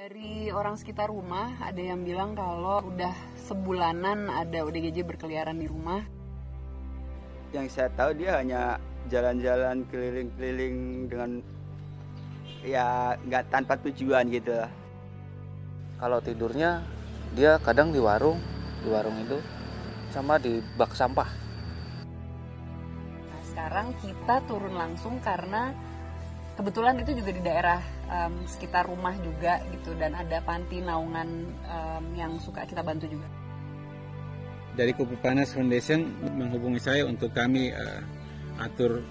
Dari orang sekitar rumah ada yang bilang kalau udah sebulanan ada ODGJ berkeliaran di rumah. Yang saya tahu dia hanya jalan-jalan keliling-keliling dengan ya nggak tanpa tujuan gitu lah. Kalau tidurnya dia kadang di warung, di warung itu sama di bak sampah. Nah, sekarang kita turun langsung karena kebetulan itu juga di daerah um, sekitar rumah juga gitu dan ada panti naungan um, yang suka kita bantu juga. Dari Kupupanas Foundation menghubungi saya untuk kami uh, atur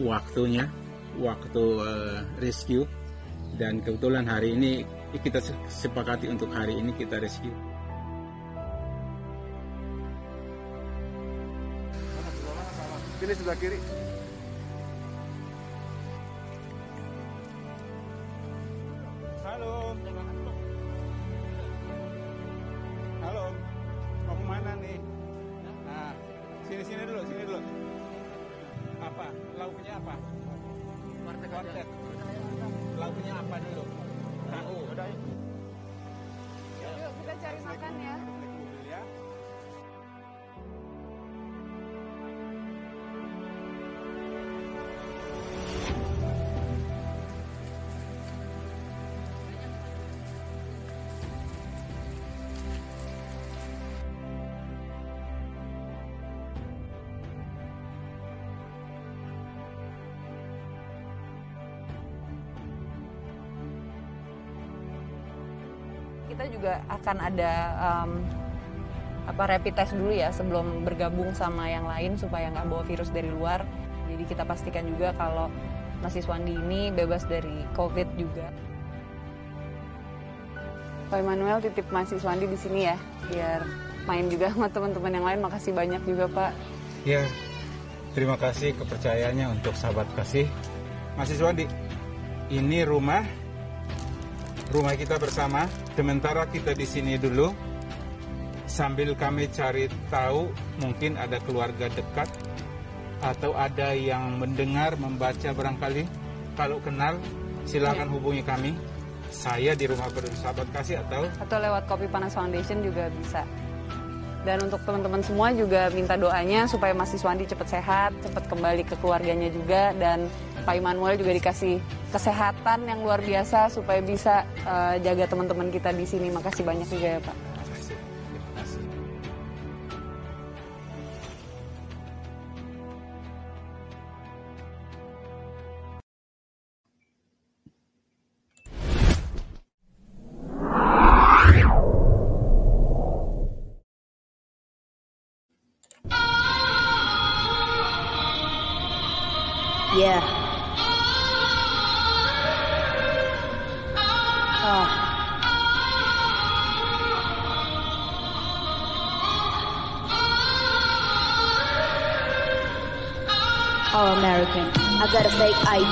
waktunya, waktu uh, rescue dan kebetulan hari ini kita sepakati untuk hari ini kita rescue. Pilih sebelah kiri. Juga akan ada um, apa rapid test dulu ya sebelum bergabung sama yang lain supaya nggak bawa virus dari luar. Jadi kita pastikan juga kalau mahasiswandi ini bebas dari COVID juga. Pak Emmanuel titip mahasiswandi di sini ya, biar main juga sama teman-teman yang lain. Makasih banyak juga Pak. Ya, terima kasih kepercayaannya untuk sahabat kasih. Mahasiswandi, ini rumah rumah kita bersama. Sementara kita di sini dulu. Sambil kami cari tahu mungkin ada keluarga dekat atau ada yang mendengar membaca barangkali. Kalau kenal silakan hubungi kami. Saya di rumah peduli sahabat kasih atau atau lewat Kopi Panas Foundation juga bisa. Dan untuk teman-teman semua juga minta doanya supaya Mas Iswandi cepat sehat, cepat kembali ke keluarganya juga. Dan Pak Immanuel juga dikasih kesehatan yang luar biasa supaya bisa uh, jaga teman-teman kita di sini. Makasih banyak juga ya Pak.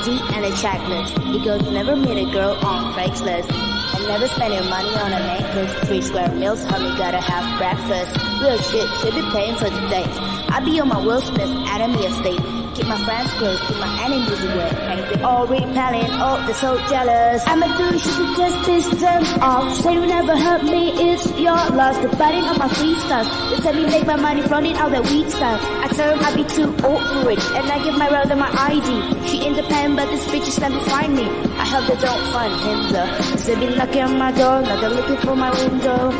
ID and a checklist. Goes never meet a girl on Craigslist. And never spend your money on a man. necklace. Three square meals, honey, gotta have breakfast. Real shit, should be paying for the date. I be on my Will Smith Academy estate. Keep my friends close, keep my enemies away. Hang they all repelling, oh, they're so jealous. I'ma do shit to just piss them off. Say you never hurt me, it's your loss. The biting on my free stuff. They tell me make my money fronting all that weed stuff. I tell them I be too old for it, and I give my brother my ID. She independent, but this bitch is never find me. I hope they don't find him though. They be knocking on my door, now they're looking for my window.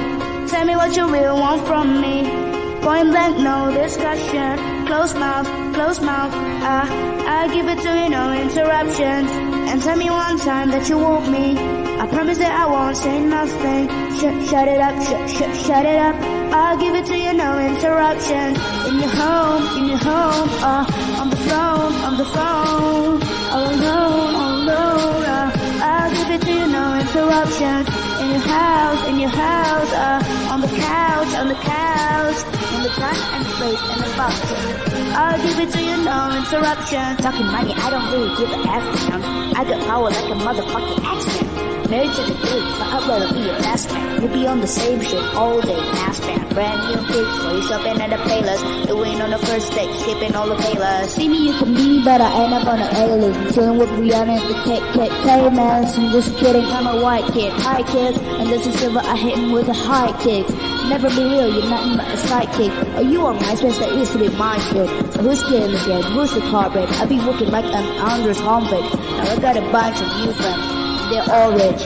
Tell me what you really want from me. Point blank, no discussion. Close mouth, close mouth. I, I give it to you, no interruptions. And tell me one time that you want me. I promise that I won't say nothing. Shut, shut it up, shut, shut, shut it up. I'll give it to you, no interruptions. In your home, in your home, uh, on the phone, on the phone. All alone, all alone, uh, I'll give it to you, no interruptions. In your house, in your house, uh, on the couch, on the couch, in the front and place and the function. I'll give it to you, no interruption. Talking money, I don't really give a F damn. I got power like a motherfucking X-Men. Married to the group, but I'd rather be a best man. We be on the same shit all day, mass band. Brand new pics, while you shopping at the playlist. Ain't on the first date, skipping all the paylas. See me, you can be, but I end up on the A-list. Chilling with Rihanna at the KKK mess. I'm just kidding, I'm a white kid. Hi kids, and this is silver, I hit him with a high kick. Never be real, you're nothing but a sidekick. Are you on MySpace? That used to be my shit. So who's killing again? Who's the carpet? I be working like an Andres Hombeck. Now I got a bunch of new friends. They're all rich.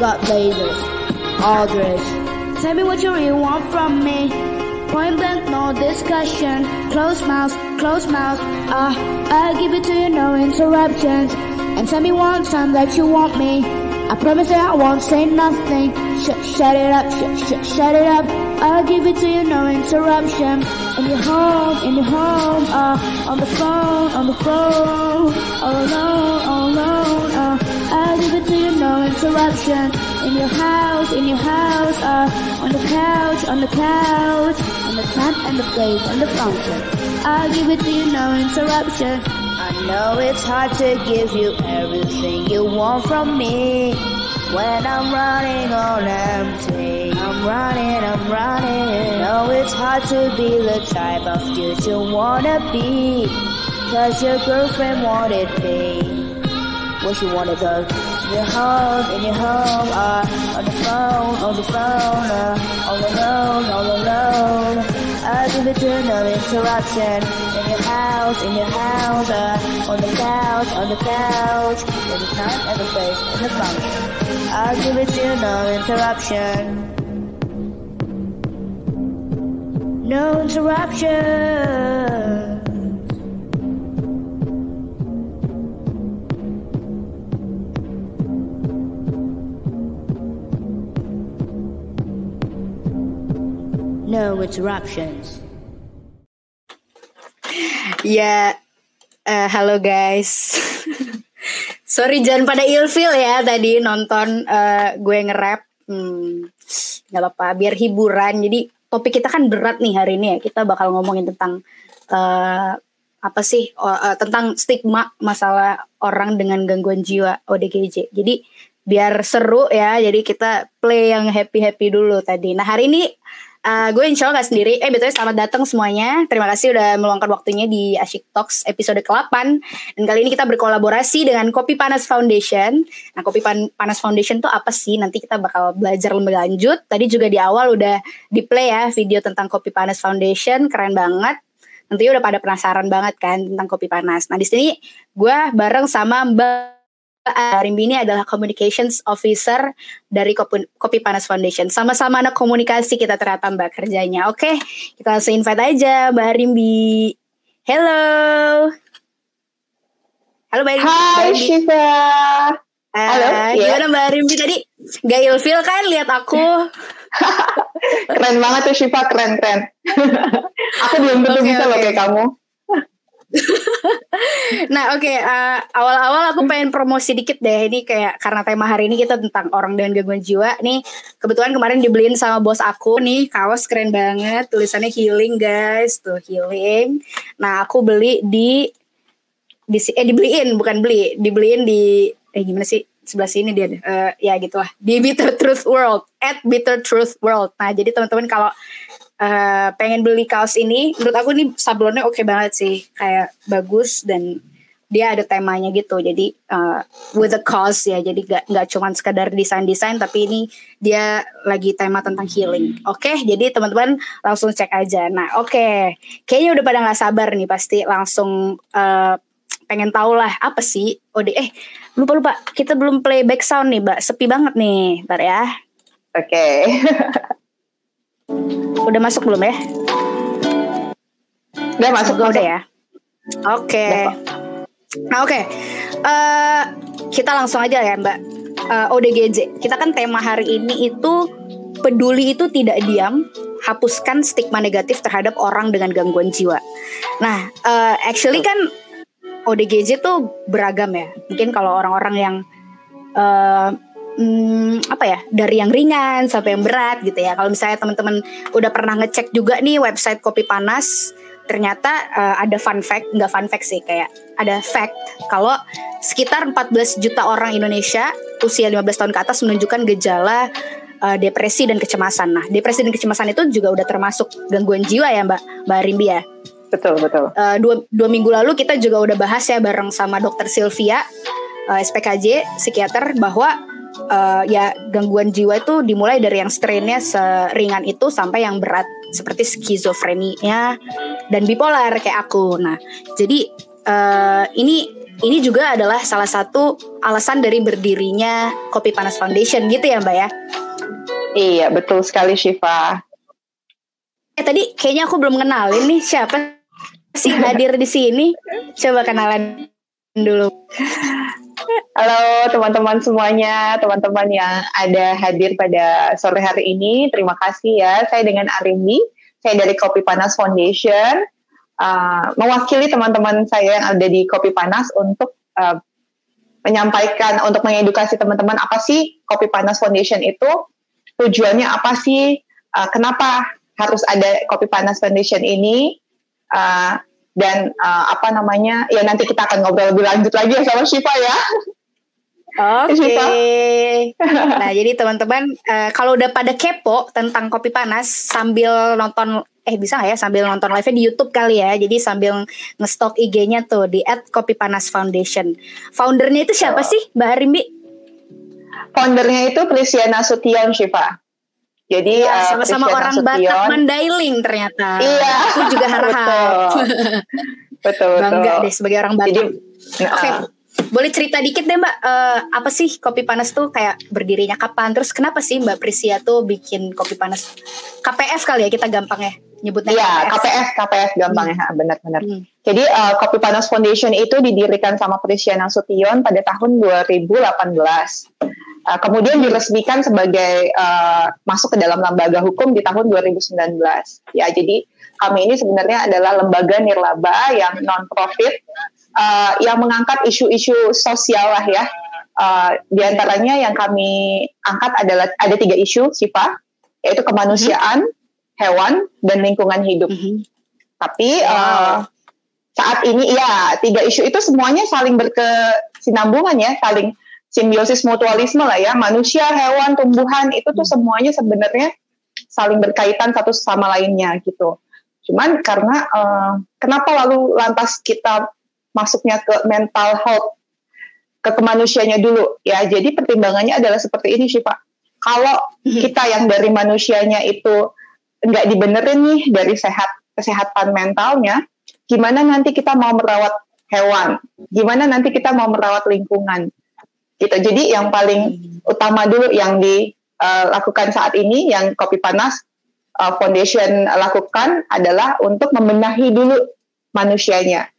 Got lasers. Aldrich. Tell me what you really want from me. Point blank, no discussion. Close mouth, close mouth. Ah, I'll give it to you, no interruptions. And tell me one time that you want me. I promise that I won't say nothing. Shut, shut it up, shut, shut, shut it up. I'll give it to you, no interruption. In your home, in your home, uh, on the phone, on the phone, all alone, all alone, uh, I'll give it to you, no interruption. In your house, in your house, uh, on the couch, on the couch, on the time and the place and the function. I'll give it to you, no interruption. I know it's hard to give you everything you want from me. When I'm running on empty, I'm running, I'm running. No, it's hard to be the type of dude you wanna be. Cause your girlfriend wanted me. What wanna go? In your home, in your home, uh, on the phone, on the phone, uh, all alone, all alone. Give it to no interruption. In your house, in your house, uh, on the couch, on the couch. A time a place and a function. I'll give it to you, no interruption. No interruption. No interruptions. Yeah. eh, halo guys. Sorry jangan pada ilfil ya tadi nonton eh, gue nge-rap. Hmm, nggak apa-apa, biar hiburan. Jadi topik kita kan berat nih hari ini ya. Kita bakal ngomongin tentang eh, apa sih eh, tentang stigma masalah orang dengan gangguan jiwa ODGJ. Jadi biar seru ya. Jadi kita play yang happy-happy dulu tadi. Nah hari ini Uh, gue insya Allah gak sendiri. Eh betul selamat datang semuanya. Terima kasih udah meluangkan waktunya di Asyik Talks episode ke-8. Dan kali ini kita berkolaborasi dengan Kopi Panas Foundation. Nah Kopi Pan Panas Foundation tuh apa sih? Nanti kita bakal belajar lebih lanjut. Tadi juga di awal udah di play ya video tentang Kopi Panas Foundation. Keren banget. Nanti udah pada penasaran banget kan tentang Kopi Panas. Nah di sini gue bareng sama Mbak Rimbi ini adalah Communications Officer dari Kopi, Kopi Panas Foundation. Sama-sama anak komunikasi kita ternyata Mbak kerjanya. Oke, kita langsung invite aja Mbak Rimbi. Hello. Halo Mbak Rimbi. Hai Shiva. Halo, Uh, iya. Gimana Mbak Rimbi tadi? Gak ilfil kan lihat aku? keren banget tuh Shiva, keren-keren. Aku belum tentu Oke, bisa loh oke. kayak kamu. Nah oke, uh, awal-awal aku pengen promosi dikit deh. Ini kayak karena tema hari ini kita tentang orang dengan gangguan jiwa. Nih kebetulan kemarin dibeliin sama bos aku nih kaos keren banget. Tulisannya healing guys, tuh healing. Nah aku beli di di eh dibeliin bukan beli, dibeliin di eh gimana sih sebelah sini dia. Eh, ya gitulah di Bitter Truth World at Bitter Truth World. Nah jadi teman-teman kalau eh, pengen beli kaos ini, menurut aku ini sablonnya oke banget sih, kayak bagus dan dia ada temanya gitu. Jadi eh, with a cause ya, jadi gak nggak cuma sekadar desain-desain, tapi ini dia lagi tema tentang healing. Oke, jadi teman-teman langsung cek aja. Nah oke, kayaknya udah pada nggak sabar nih. Pasti langsung eh, pengen tahu lah apa sih OD eh lupa lupa kita belum play back sound nih mbak. Sepi banget nih. Ntar ya. Oke. udah masuk belum ya Udah masuk, masuk. udah ya. Oke. Udah, Nah oke. Eh, kita langsung aja ya Mbak. Eh, ODGJ. Kita kan tema hari ini itu peduli itu tidak diam, hapuskan stigma negatif terhadap orang dengan gangguan jiwa. Nah, eh, actually kan ODGJ tuh beragam ya. Mungkin kalau orang-orang yang eh, hmm, apa ya dari yang ringan sampai yang berat gitu ya. Kalau misalnya teman-teman udah pernah ngecek juga nih website Kopi Panas, ternyata uh, ada fun fact, nggak fun fact sih kayak ada fact kalau sekitar 14 juta orang Indonesia usia 15 tahun ke atas menunjukkan gejala uh, depresi dan kecemasan. Nah, depresi dan kecemasan itu juga udah termasuk gangguan jiwa ya, Mbak Mbak Rimbi ya. Betul betul. Uh, dua, dua minggu lalu kita juga udah bahas ya bareng sama Dokter Sylvia uh, SPKJ psikiater bahwa uh, ya gangguan jiwa itu dimulai dari yang strainnya seringan itu sampai yang berat seperti skizofrenia dan bipolar kayak aku. Nah, jadi uh, ini ini juga adalah salah satu alasan dari berdirinya Kopi Panas Foundation gitu ya Mbak ya? Iya betul sekali Shiva. Eh tadi kayaknya aku belum kenalin nih siapa sih hadir di sini. Coba kenalan dulu. Halo teman-teman semuanya, teman-teman yang ada hadir pada sore hari ini. Terima kasih ya. Saya dengan Arimbi, saya dari Kopi Panas Foundation. Uh, mewakili teman-teman saya yang ada di Kopi Panas untuk uh, menyampaikan, untuk mengedukasi teman-teman apa sih Kopi Panas Foundation itu, tujuannya apa sih, uh, kenapa harus ada Kopi Panas Foundation ini, uh, dan uh, apa namanya ya nanti kita akan ngobrol lebih lanjut lagi ya sama Shiva ya. Oke. Okay. nah jadi teman-teman uh, kalau udah pada kepo tentang kopi panas sambil nonton eh bisa gak ya sambil nonton live di YouTube kali ya. Jadi sambil ngestok IG-nya tuh di @kopipanas_foundation. Foundernya itu siapa oh. sih, Mbak Harimbi? Foundernya itu Prisiana Sution Shiva. Jadi ya, sama-sama uh, orang Batak Mandailing ternyata. Iya. Aku juga harap. betul. betul. Bangga deh sebagai orang Batak. Oke. Okay. Boleh cerita dikit deh Mbak, uh, apa sih kopi panas tuh kayak berdirinya kapan? Terus kenapa sih Mbak Prisia tuh bikin kopi panas? KPF kali ya kita gampang ya nyebutnya. Iya, KPF. KPF, KPF gampang hmm. ya, benar-benar. Hmm. Jadi uh, Kopi Panas Foundation itu didirikan sama Prisia Nasution pada tahun 2018. Uh, kemudian diresmikan sebagai uh, masuk ke dalam lembaga hukum di tahun 2019. Ya, jadi kami ini sebenarnya adalah lembaga nirlaba yang non profit uh, yang mengangkat isu-isu sosial lah ya. Uh, di antaranya yang kami angkat adalah ada tiga isu, Siva, yaitu kemanusiaan, mm-hmm. hewan, dan lingkungan hidup. Mm-hmm. Tapi uh, saat ini ya tiga isu itu semuanya saling berkesinambungan ya, saling simbiosis mutualisme lah ya. Manusia hewan tumbuhan itu tuh hmm. semuanya sebenarnya saling berkaitan satu sama lainnya gitu. Cuman karena uh, kenapa lalu lantas kita masuknya ke mental health ke kemanusianya dulu? Ya jadi pertimbangannya adalah seperti ini sih pak. Kalau hmm. kita yang dari manusianya itu nggak dibenerin nih dari sehat kesehatan mentalnya gimana nanti kita mau merawat hewan? Gimana nanti kita mau merawat lingkungan gitu. Jadi yang paling utama dulu yang dilakukan uh, saat ini yang Kopi Panas uh, Foundation lakukan adalah untuk membenahi dulu manusianya.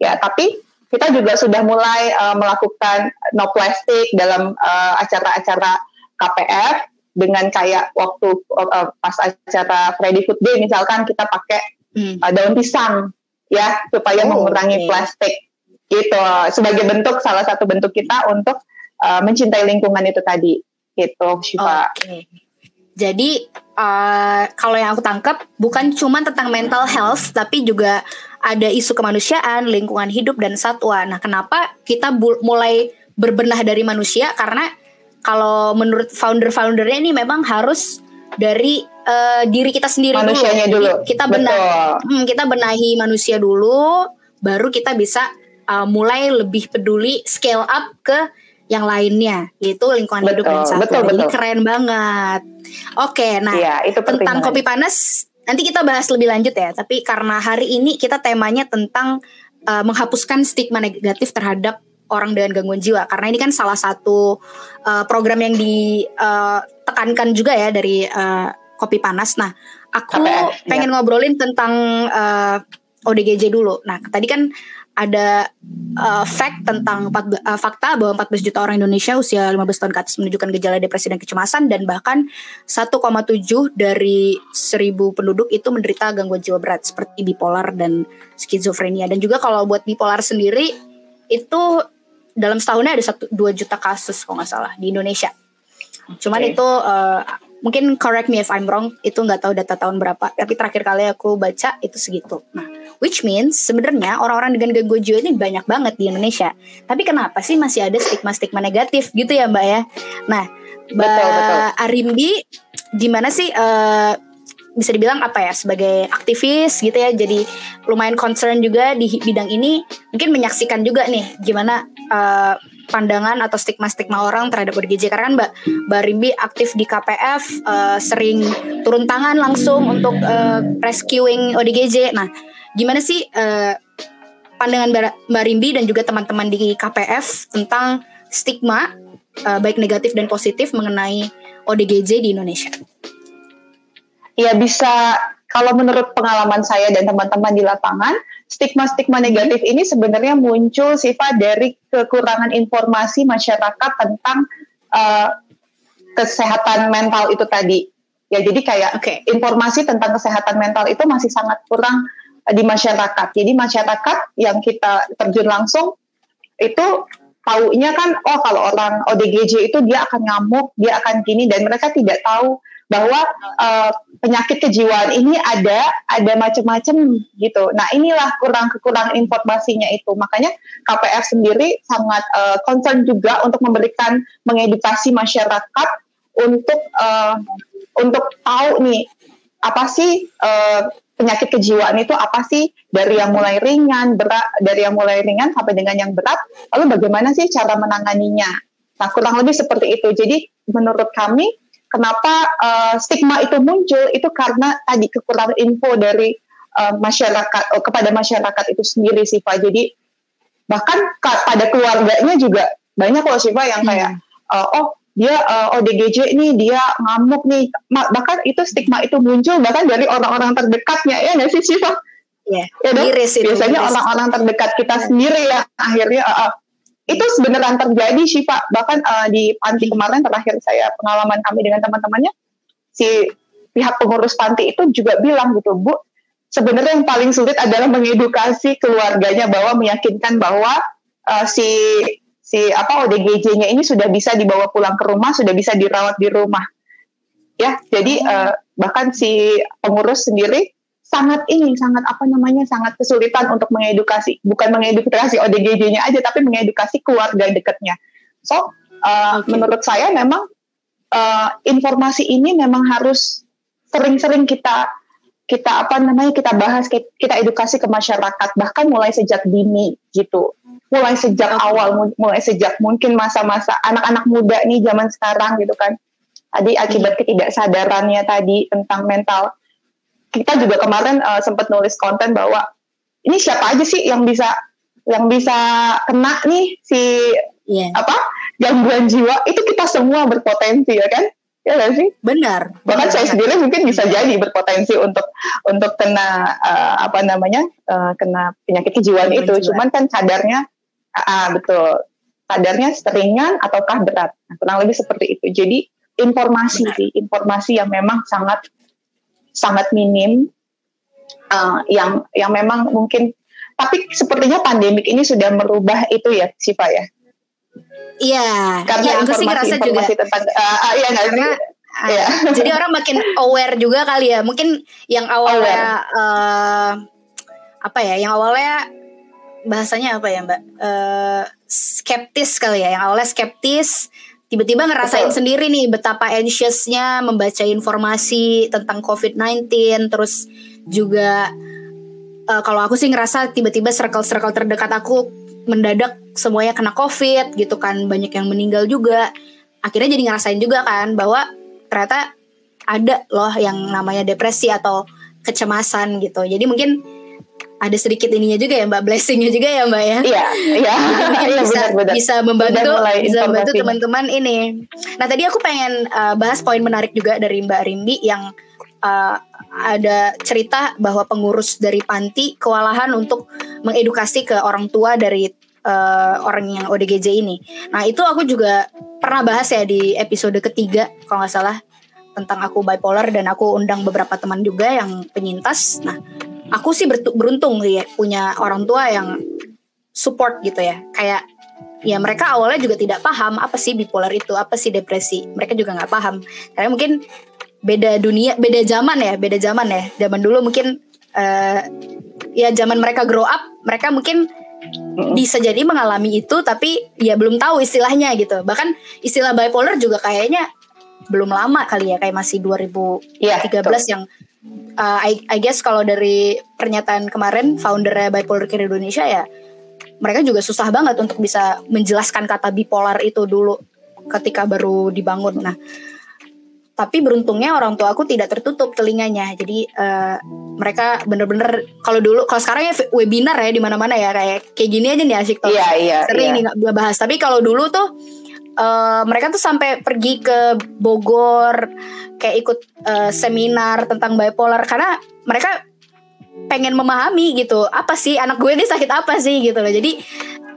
Ya, tapi kita juga sudah mulai uh, melakukan no plastic dalam uh, acara-acara KPF dengan kayak waktu uh, pas acara Friday Food Day misalkan kita pakai hmm. uh, daun pisang ya supaya oh, mengurangi okay. plastik gitu sebagai bentuk salah satu bentuk kita untuk uh, mencintai lingkungan itu tadi gitu Syifa. Okay. Jadi uh, kalau yang aku tangkap bukan cuma tentang mental health tapi juga ada isu kemanusiaan, lingkungan hidup dan satwa. Nah, kenapa kita mulai berbenah dari manusia karena kalau menurut founder-foundernya ini memang harus dari uh, diri kita sendiri Manusianya dulu. dulu. kita benar hmm, kita benahi manusia dulu baru kita bisa uh, mulai lebih peduli scale up ke yang lainnya yaitu lingkungan betul, hidup dan satwa. Betul, betul. Ini keren banget. Oke, nah ya, itu tentang kopi panas nanti kita bahas lebih lanjut ya. Tapi karena hari ini kita temanya tentang uh, menghapuskan stigma negatif terhadap orang dengan gangguan jiwa karena ini kan salah satu uh, program yang ditekankan juga ya dari uh, kopi panas. Nah, aku KPF, pengen ya. ngobrolin tentang uh, ODGJ dulu. Nah, tadi kan ada uh, fact tentang uh, fakta bahwa 14 juta orang Indonesia usia 15 tahun ke atas menunjukkan gejala depresi dan kecemasan dan bahkan 1,7 dari 1000 penduduk itu menderita gangguan jiwa berat seperti bipolar dan skizofrenia dan juga kalau buat bipolar sendiri itu dalam setahunnya ada satu dua juta kasus kalau nggak salah di Indonesia Cuman Oke. itu uh, mungkin correct me if I'm wrong, itu nggak tahu data tahun berapa. Tapi terakhir kali aku baca itu segitu. Nah, which means sebenarnya orang-orang dengan gangguan jiwa ini banyak banget di Indonesia. Tapi kenapa sih masih ada stigma-stigma negatif gitu ya Mbak ya? Nah, Mbak Betul, betul. Arimbi gimana sih uh, bisa dibilang apa ya sebagai aktivis gitu ya jadi lumayan concern juga di bidang ini mungkin menyaksikan juga nih gimana uh, pandangan atau stigma-stigma orang terhadap ODGJ karena kan Mbak Mbak Rimbi aktif di KPF uh, sering turun tangan langsung untuk uh, rescuing ODGJ nah gimana sih uh, pandangan Mbak Mbak Rimbi dan juga teman-teman di KPF tentang stigma uh, baik negatif dan positif mengenai ODGJ di Indonesia? Ya bisa. Kalau menurut pengalaman saya dan teman-teman di lapangan, stigma-stigma negatif ini sebenarnya muncul sifat dari kekurangan informasi masyarakat tentang uh, kesehatan mental itu tadi. Ya, jadi kayak Oke. informasi tentang kesehatan mental itu masih sangat kurang uh, di masyarakat. Jadi masyarakat yang kita terjun langsung itu taunya kan oh kalau orang ODGJ itu dia akan ngamuk, dia akan gini dan mereka tidak tahu bahwa uh, penyakit kejiwaan ini ada ada macam-macam gitu. Nah inilah kurang kekurangan informasinya itu. Makanya KPF sendiri sangat uh, concern juga untuk memberikan mengedukasi masyarakat untuk uh, untuk tahu nih apa sih uh, penyakit kejiwaan itu apa sih dari yang mulai ringan berat dari yang mulai ringan sampai dengan yang berat. Lalu bagaimana sih cara menanganinya? Nah kurang lebih seperti itu. Jadi menurut kami kenapa uh, stigma itu muncul itu karena tadi kekurangan info dari uh, masyarakat oh, kepada masyarakat itu sendiri sih Pak. Jadi bahkan ka- pada keluarganya juga banyak loh sih Pak yang kayak uh, oh dia uh, ODGJ nih dia ngamuk nih Ma- bahkan itu stigma itu muncul bahkan dari orang-orang terdekatnya ya nggak sih Siva? ya Ya dong? miris itu Biasanya orang-orang terdekat kita sendiri ya akhirnya uh, uh, itu sebenarnya terjadi sih Pak. Bahkan uh, di panti kemarin terakhir saya pengalaman kami dengan teman-temannya si pihak pengurus panti itu juga bilang gitu Bu sebenarnya yang paling sulit adalah mengedukasi keluarganya bahwa meyakinkan bahwa uh, si si apa ODGJ-nya ini sudah bisa dibawa pulang ke rumah, sudah bisa dirawat di rumah. Ya, jadi uh, bahkan si pengurus sendiri sangat ini sangat apa namanya sangat kesulitan untuk mengedukasi bukan mengedukasi ODGJ-nya aja tapi mengedukasi keluarga dekatnya. So uh, Oke. menurut saya memang uh, informasi ini memang harus sering-sering kita kita apa namanya kita bahas ki- kita edukasi ke masyarakat bahkan mulai sejak dini gitu mulai sejak Oke. awal mu- mulai sejak mungkin masa-masa anak-anak muda nih zaman sekarang gitu kan tadi akibat ketidaksadarannya tadi tentang mental kita juga kemarin uh, sempat nulis konten bahwa ini siapa aja sih yang bisa yang bisa kena nih si Iya, apa gangguan jiwa? Itu kita semua berpotensi ya kan? Ya nggak sih? Benar. bahkan benar. saya sendiri mungkin bisa jadi berpotensi untuk untuk kena uh, apa namanya uh, kena penyakit kejiwaan itu. jiwa. cuman kan kadarnya ah, ah, betul. Kadarnya seringan ataukah berat? Nah, kurang lebih seperti itu. Jadi informasi sih informasi yang memang sangat sangat minim uh, yang yang memang mungkin tapi sepertinya pandemik ini sudah merubah itu ya Siva ya Iya, karena ya, aku sih ngerasa juga. informasi tentang uh, uh, sih Karena Iya. jadi orang makin aware juga kali ya. Mungkin yang awalnya eh, apa ya? Yang awalnya bahasanya apa ya, Mbak? Eh, skeptis kali ya. Yang awalnya skeptis tiba-tiba ngerasain Betul. sendiri nih betapa anxiousnya membaca informasi tentang COVID-19 terus juga eh, kalau aku sih ngerasa tiba-tiba circle-circle terdekat aku mendadak semuanya kena covid gitu kan banyak yang meninggal juga akhirnya jadi ngerasain juga kan bahwa ternyata ada loh yang namanya depresi atau kecemasan gitu jadi mungkin ada sedikit ininya juga ya mbak blessingnya juga ya mbak ya iya iya iya bisa benar-benar bisa membantu bisa membantu teman-teman ini. Nah tadi aku pengen uh, bahas poin menarik juga dari Mbak Rimbi yang uh, ada cerita bahwa pengurus dari panti kewalahan untuk mengedukasi ke orang tua dari uh, orang yang ODGJ ini. Nah itu aku juga pernah bahas ya di episode ketiga kalau nggak salah tentang aku bipolar dan aku undang beberapa teman juga yang penyintas. Nah aku sih beruntung sih ya punya orang tua yang support gitu ya kayak ya mereka awalnya juga tidak paham apa sih bipolar itu, apa sih depresi. Mereka juga nggak paham. Karena mungkin beda dunia, beda zaman ya, beda zaman ya. Zaman dulu mungkin uh, ya zaman mereka grow up, mereka mungkin bisa jadi mengalami itu tapi ya belum tahu istilahnya gitu. Bahkan istilah bipolar juga kayaknya belum lama kali ya, kayak masih 2013 ya, yang uh, I, I guess kalau dari pernyataan kemarin foundernya Bipolar Care Indonesia ya mereka juga susah banget untuk bisa menjelaskan kata bipolar itu dulu ketika baru dibangun. Nah, tapi beruntungnya orang tua aku tidak tertutup telinganya. Jadi uh, mereka bener-bener kalau dulu kalau sekarang ya webinar ya di mana-mana ya kayak kayak gini aja nih asik tuh. Iya, iya. Sering iya. nih bahas. Tapi kalau dulu tuh uh, mereka tuh sampai pergi ke Bogor kayak ikut uh, seminar tentang bipolar. Karena mereka pengen memahami gitu apa sih anak gue ini sakit apa sih gitu loh. Jadi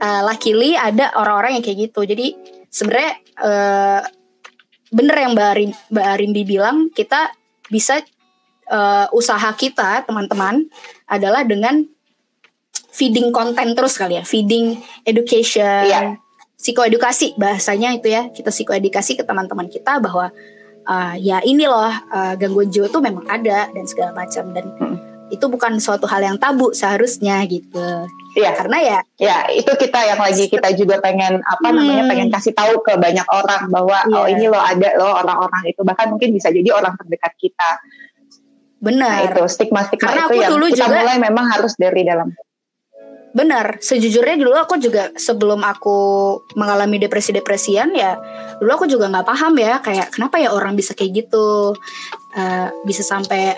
uh, luckily ada orang-orang yang kayak gitu. Jadi sebenarnya uh, bener yang mbak, Arin, mbak Arindi bilang kita bisa uh, usaha kita teman-teman adalah dengan feeding konten terus kali ya. Feeding education yeah. Psikoedukasi bahasanya itu ya kita psikoedukasi ke teman-teman kita bahwa uh, ya ini loh uh, gangguan jiwa itu memang ada dan segala macam dan hmm itu bukan suatu hal yang tabu seharusnya gitu. Iya. Karena ya ya itu kita yang lagi kita juga pengen apa hmm. namanya pengen kasih tahu ke banyak orang bahwa yeah. oh ini loh ada loh orang-orang itu bahkan mungkin bisa jadi orang terdekat kita. Benar. Nah, itu stigma-stigma Karena itu yang dulu kita juga, mulai memang harus dari dalam. Benar, sejujurnya dulu aku juga sebelum aku mengalami depresi-depresian ya, dulu aku juga nggak paham ya kayak kenapa ya orang bisa kayak gitu, uh, bisa sampai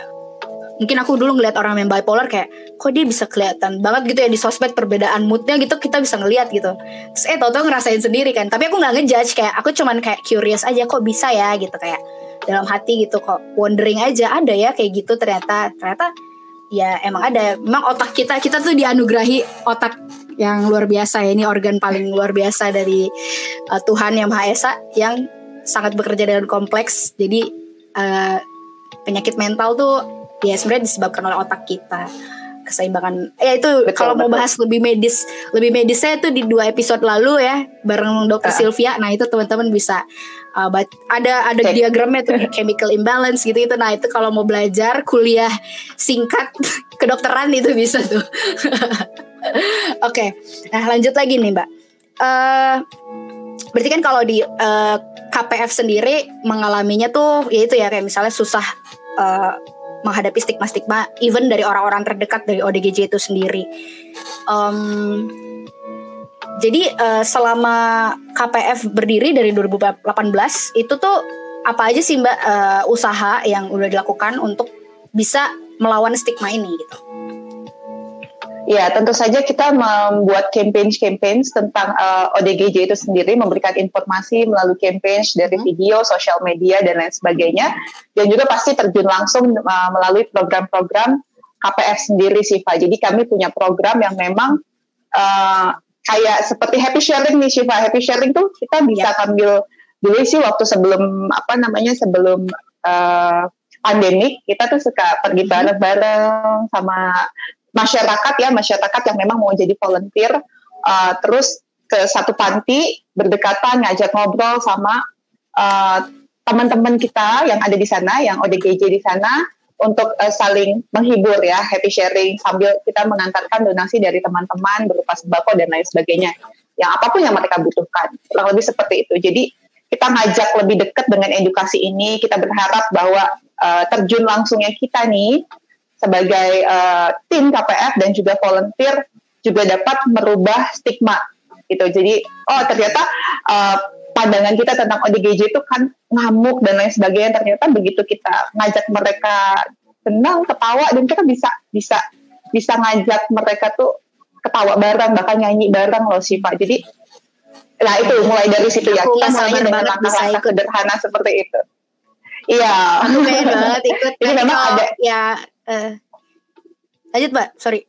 mungkin aku dulu ngeliat orang yang bipolar kayak kok dia bisa kelihatan banget gitu ya di sosmed perbedaan moodnya gitu kita bisa ngeliat gitu. Terus eh tau-tau ngerasain sendiri kan tapi aku nggak ngejudge kayak aku cuman kayak curious aja kok bisa ya gitu kayak dalam hati gitu kok wondering aja ada ya kayak gitu ternyata ternyata ya emang ada. Memang otak kita kita tuh dianugerahi otak yang luar biasa ya. Ini organ paling luar biasa dari uh, Tuhan yang Maha Esa yang sangat bekerja dengan kompleks. Jadi uh, penyakit mental tuh ya sebenarnya disebabkan oleh otak kita. Keseimbangan ya itu kalau mau bahas lebih medis lebih medisnya itu di dua episode lalu ya bareng dokter uh. Sylvia. Nah itu teman-teman bisa uh, ada ada Cek. diagramnya tuh chemical imbalance gitu itu nah itu kalau mau belajar kuliah singkat kedokteran itu bisa tuh oke okay. nah lanjut lagi nih mbak uh, berarti kan kalau di uh, KPF sendiri mengalaminya tuh ya itu ya kayak misalnya susah uh, menghadapi stigma-stigma even dari orang-orang terdekat dari ODGJ itu sendiri. Um, jadi uh, selama KPF berdiri dari 2018 itu tuh apa aja sih Mbak uh, usaha yang udah dilakukan untuk bisa melawan stigma ini gitu? Ya, tentu saja kita membuat campaign-campaign tentang uh, eh, ODGJ itu sendiri, memberikan informasi melalui campaign dari hmm. video, sosial media, dan lain sebagainya. Dan juga pasti terjun langsung uh, melalui program-program KPF sendiri sih, Pak. Jadi kami punya program yang memang uh, kayak seperti happy sharing nih, Syifa. Happy sharing tuh kita bisa ya. ambil dulu sih waktu sebelum apa namanya sebelum uh, pandemik kita tuh suka pergi mm-hmm. bareng-bareng sama masyarakat ya masyarakat yang memang mau jadi volunteer uh, terus ke satu panti berdekatan ngajak ngobrol sama uh, teman-teman kita yang ada di sana yang ODGJ di sana untuk uh, saling menghibur ya happy sharing sambil kita mengantarkan donasi dari teman-teman berupa sembako dan lain sebagainya. Yang apa pun yang mereka butuhkan kurang lebih seperti itu. Jadi kita ngajak lebih dekat dengan edukasi ini. Kita berharap bahwa uh, terjun langsungnya kita nih sebagai uh, tim KPF dan juga volunteer juga dapat merubah stigma gitu. Jadi oh ternyata uh, pandangan kita tentang ODGJ itu kan ngamuk dan lain sebagainya ternyata begitu kita ngajak mereka senang ketawa dan kita bisa bisa bisa ngajak mereka tuh ketawa bareng bahkan nyanyi bareng loh sih Pak. Jadi nah itu mulai dari situ ya kita mulai dengan langkah-langkah sederhana seperti itu. Iya. Aku pengen banget ikut. Jadi memang ada ya uh, lanjut mbak sorry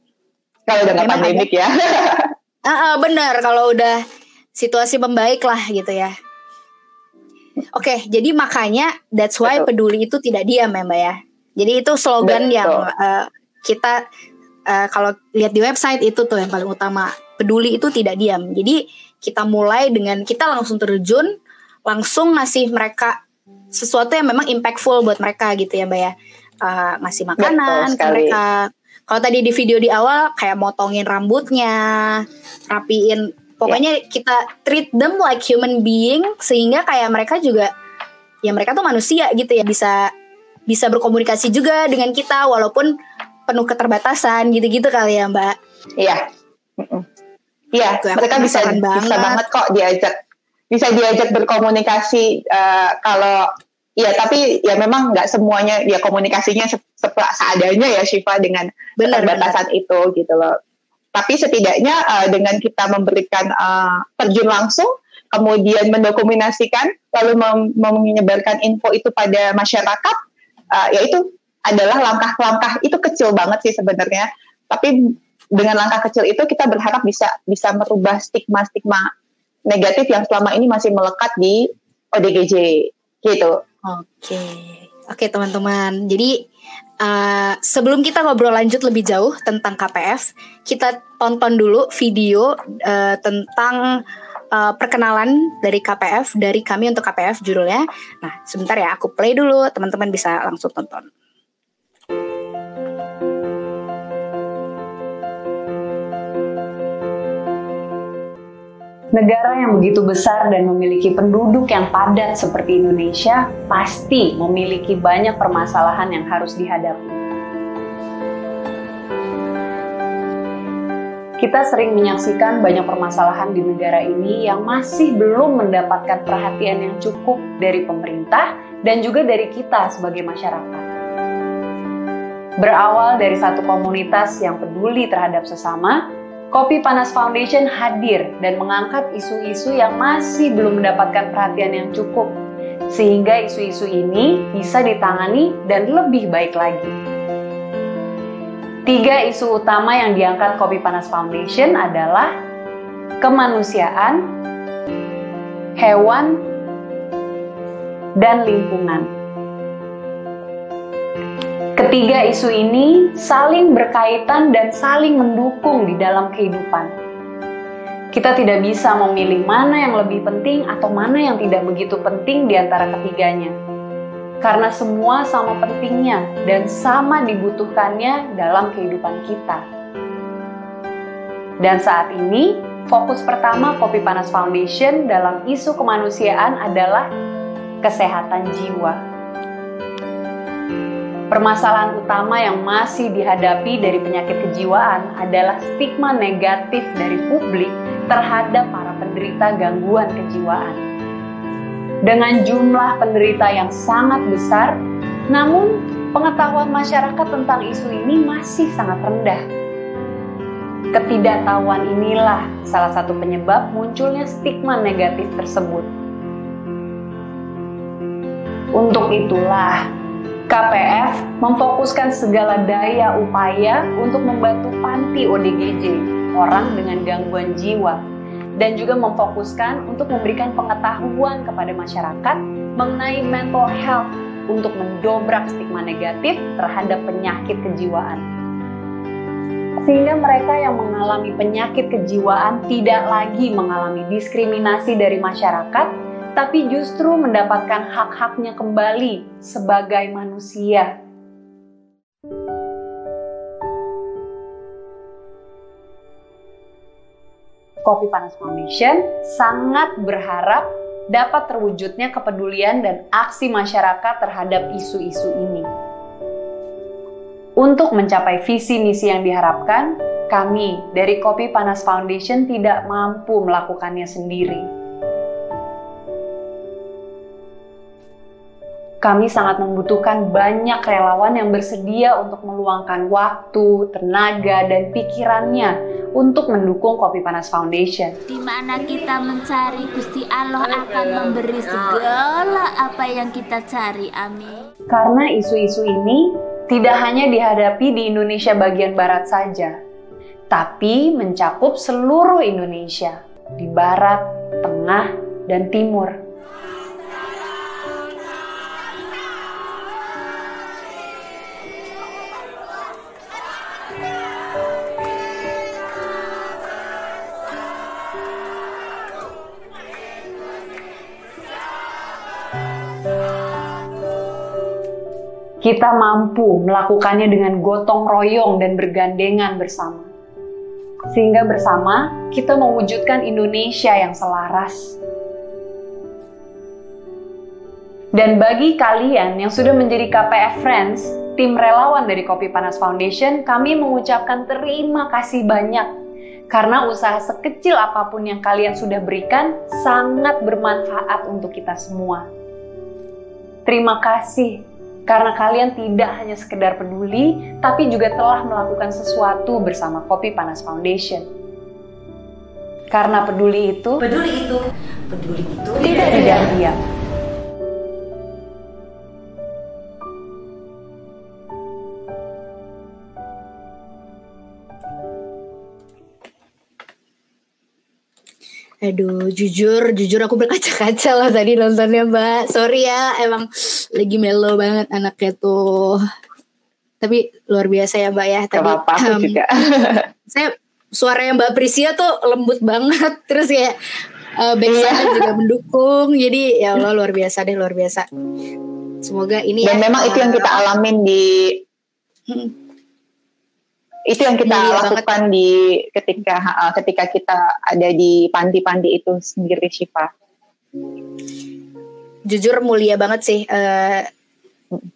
kalau udah nggak pandemik ya uh, uh, benar kalau udah situasi membaik lah gitu ya oke okay, jadi makanya that's why Betul. peduli itu tidak diam ya mbak ya jadi itu slogan Betul. yang uh, kita uh, kalau lihat di website itu tuh yang paling utama peduli itu tidak diam jadi kita mulai dengan kita langsung terjun, langsung ngasih mereka sesuatu yang memang impactful buat mereka gitu ya Mbak ya. Uh, ngasih makanan ke mereka. Kalau tadi di video di awal kayak motongin rambutnya, rapiin pokoknya yeah. kita treat them like human being sehingga kayak mereka juga ya mereka tuh manusia gitu ya bisa bisa berkomunikasi juga dengan kita walaupun penuh keterbatasan gitu-gitu kali ya Mbak. Iya. Iya, mereka bisa banget. bisa banget kok diajak bisa diajak berkomunikasi uh, kalau ya tapi ya memang nggak semuanya ya komunikasinya se seadanya ya Shiva dengan benar, keterbatasan itu gitu loh. Tapi setidaknya uh, dengan kita memberikan uh, terjun langsung kemudian mendokumentasikan, lalu menyebarkan info itu pada masyarakat, uh, ya itu adalah langkah-langkah itu kecil banget sih sebenarnya. Tapi dengan langkah kecil itu kita berharap bisa bisa merubah stigma-stigma negatif yang selama ini masih melekat di ODGJ gitu. Oke, oke teman-teman. Jadi uh, sebelum kita ngobrol lanjut lebih jauh tentang KPF, kita tonton dulu video uh, tentang uh, perkenalan dari KPF dari kami untuk KPF judulnya. Nah, sebentar ya aku play dulu, teman-teman bisa langsung tonton. Negara yang begitu besar dan memiliki penduduk yang padat seperti Indonesia pasti memiliki banyak permasalahan yang harus dihadapi. Kita sering menyaksikan banyak permasalahan di negara ini yang masih belum mendapatkan perhatian yang cukup dari pemerintah dan juga dari kita sebagai masyarakat. Berawal dari satu komunitas yang peduli terhadap sesama, Kopi Panas Foundation hadir dan mengangkat isu-isu yang masih belum mendapatkan perhatian yang cukup, sehingga isu-isu ini bisa ditangani dan lebih baik lagi. Tiga isu utama yang diangkat Kopi Panas Foundation adalah kemanusiaan, hewan, dan lingkungan. Ketiga isu ini saling berkaitan dan saling mendukung di dalam kehidupan. Kita tidak bisa memilih mana yang lebih penting atau mana yang tidak begitu penting di antara ketiganya karena semua sama pentingnya dan sama dibutuhkannya dalam kehidupan kita. Dan saat ini, fokus pertama Kopi Panas Foundation dalam isu kemanusiaan adalah kesehatan jiwa. Permasalahan utama yang masih dihadapi dari penyakit kejiwaan adalah stigma negatif dari publik terhadap para penderita gangguan kejiwaan dengan jumlah penderita yang sangat besar, namun pengetahuan masyarakat tentang isu ini masih sangat rendah. Ketidaktahuan inilah salah satu penyebab munculnya stigma negatif tersebut. Untuk itulah, KPF memfokuskan segala daya upaya untuk membantu panti ODGJ, orang dengan gangguan jiwa, dan juga memfokuskan untuk memberikan pengetahuan kepada masyarakat mengenai mental health untuk mendobrak stigma negatif terhadap penyakit kejiwaan. Sehingga mereka yang mengalami penyakit kejiwaan tidak lagi mengalami diskriminasi dari masyarakat, tapi justru mendapatkan hak-haknya kembali sebagai manusia Kopi Panas Foundation sangat berharap dapat terwujudnya kepedulian dan aksi masyarakat terhadap isu-isu ini. Untuk mencapai visi misi yang diharapkan, kami dari Kopi Panas Foundation tidak mampu melakukannya sendiri kami sangat membutuhkan banyak relawan yang bersedia untuk meluangkan waktu, tenaga, dan pikirannya untuk mendukung Kopi Panas Foundation. Di mana kita mencari Gusti Allah akan memberi segala apa yang kita cari. Amin. Karena isu-isu ini tidak hanya dihadapi di Indonesia bagian barat saja, tapi mencakup seluruh Indonesia di barat, tengah, dan timur. Kita mampu melakukannya dengan gotong royong dan bergandengan bersama. Sehingga bersama kita mewujudkan Indonesia yang selaras. Dan bagi kalian yang sudah menjadi KPF Friends, tim relawan dari Kopi Panas Foundation, kami mengucapkan terima kasih banyak karena usaha sekecil apa pun yang kalian sudah berikan sangat bermanfaat untuk kita semua. Terima kasih karena kalian tidak hanya sekedar peduli, tapi juga telah melakukan sesuatu bersama Kopi Panas Foundation. Karena peduli itu, Peduli itu, peduli itu tidak tidak diam. Aduh, jujur, jujur aku berkaca-kaca loh tadi nontonnya Mbak. Sorry ya, emang lagi melo banget anaknya tuh. Tapi luar biasa ya Mbak ya. Tadi, apa-apa, aku em, juga. saya suara yang Mbak Prisia tuh lembut banget. Terus ya uh, backsound juga mendukung. Jadi ya Allah luar biasa deh, luar biasa. Semoga ini Dan ya. memang itu yang kita uh, alamin di hmm, itu yang kita Mulia lakukan di ketika uh, ketika kita ada di panti-panti itu sendiri Syifa. jujur mulia banget sih eh,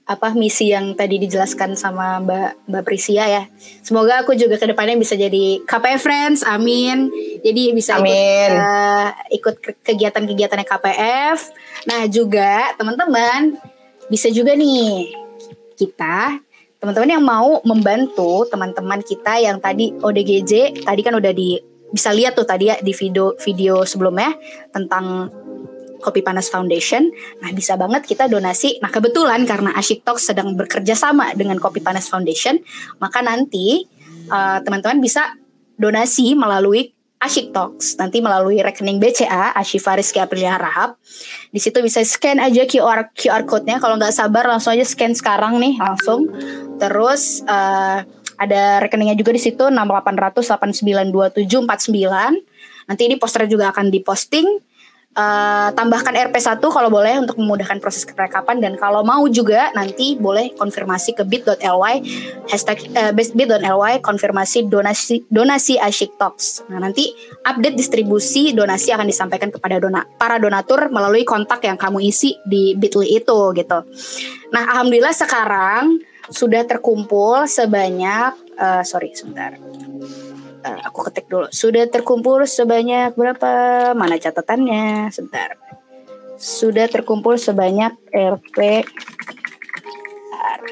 apa misi yang tadi dijelaskan sama Mbak Mbak Prisia ya. Semoga aku juga ke depannya bisa jadi KPF Friends, amin. Jadi bisa ikut Amin. eh, ikut ke- kegiatan-kegiatannya KPF. Nah juga teman-teman bisa juga nih kita teman-teman yang mau membantu teman-teman kita yang tadi ODGJ tadi kan udah di bisa lihat tuh tadi ya di video video sebelumnya tentang Kopi Panas Foundation. Nah, bisa banget kita donasi. Nah, kebetulan karena Asyik Talk sedang bekerja sama dengan Kopi Panas Foundation, maka nanti uh, teman-teman bisa donasi melalui Asyik Talks. Nanti melalui rekening BCA, Asyifa Rizky Aprilia Rahab. Di situ bisa scan aja QR QR code-nya. Kalau nggak sabar langsung aja scan sekarang nih, langsung. Terus uh, ada rekeningnya juga di situ 6800 892749. Nanti ini posternya juga akan diposting. Eh, tambahkan RP1 kalau boleh untuk memudahkan proses perekapan dan kalau mau juga nanti boleh konfirmasi ke bit.ly hashtag eh, bit.ly konfirmasi donasi donasi Asyik Talks. Nah nanti update distribusi donasi akan disampaikan kepada dona, para donatur melalui kontak yang kamu isi di bit.ly itu gitu. Nah alhamdulillah sekarang sudah terkumpul sebanyak eh, sorry sebentar Eh, aku ketik dulu. Sudah terkumpul sebanyak berapa? Mana catatannya? Sebentar. Sudah terkumpul sebanyak RP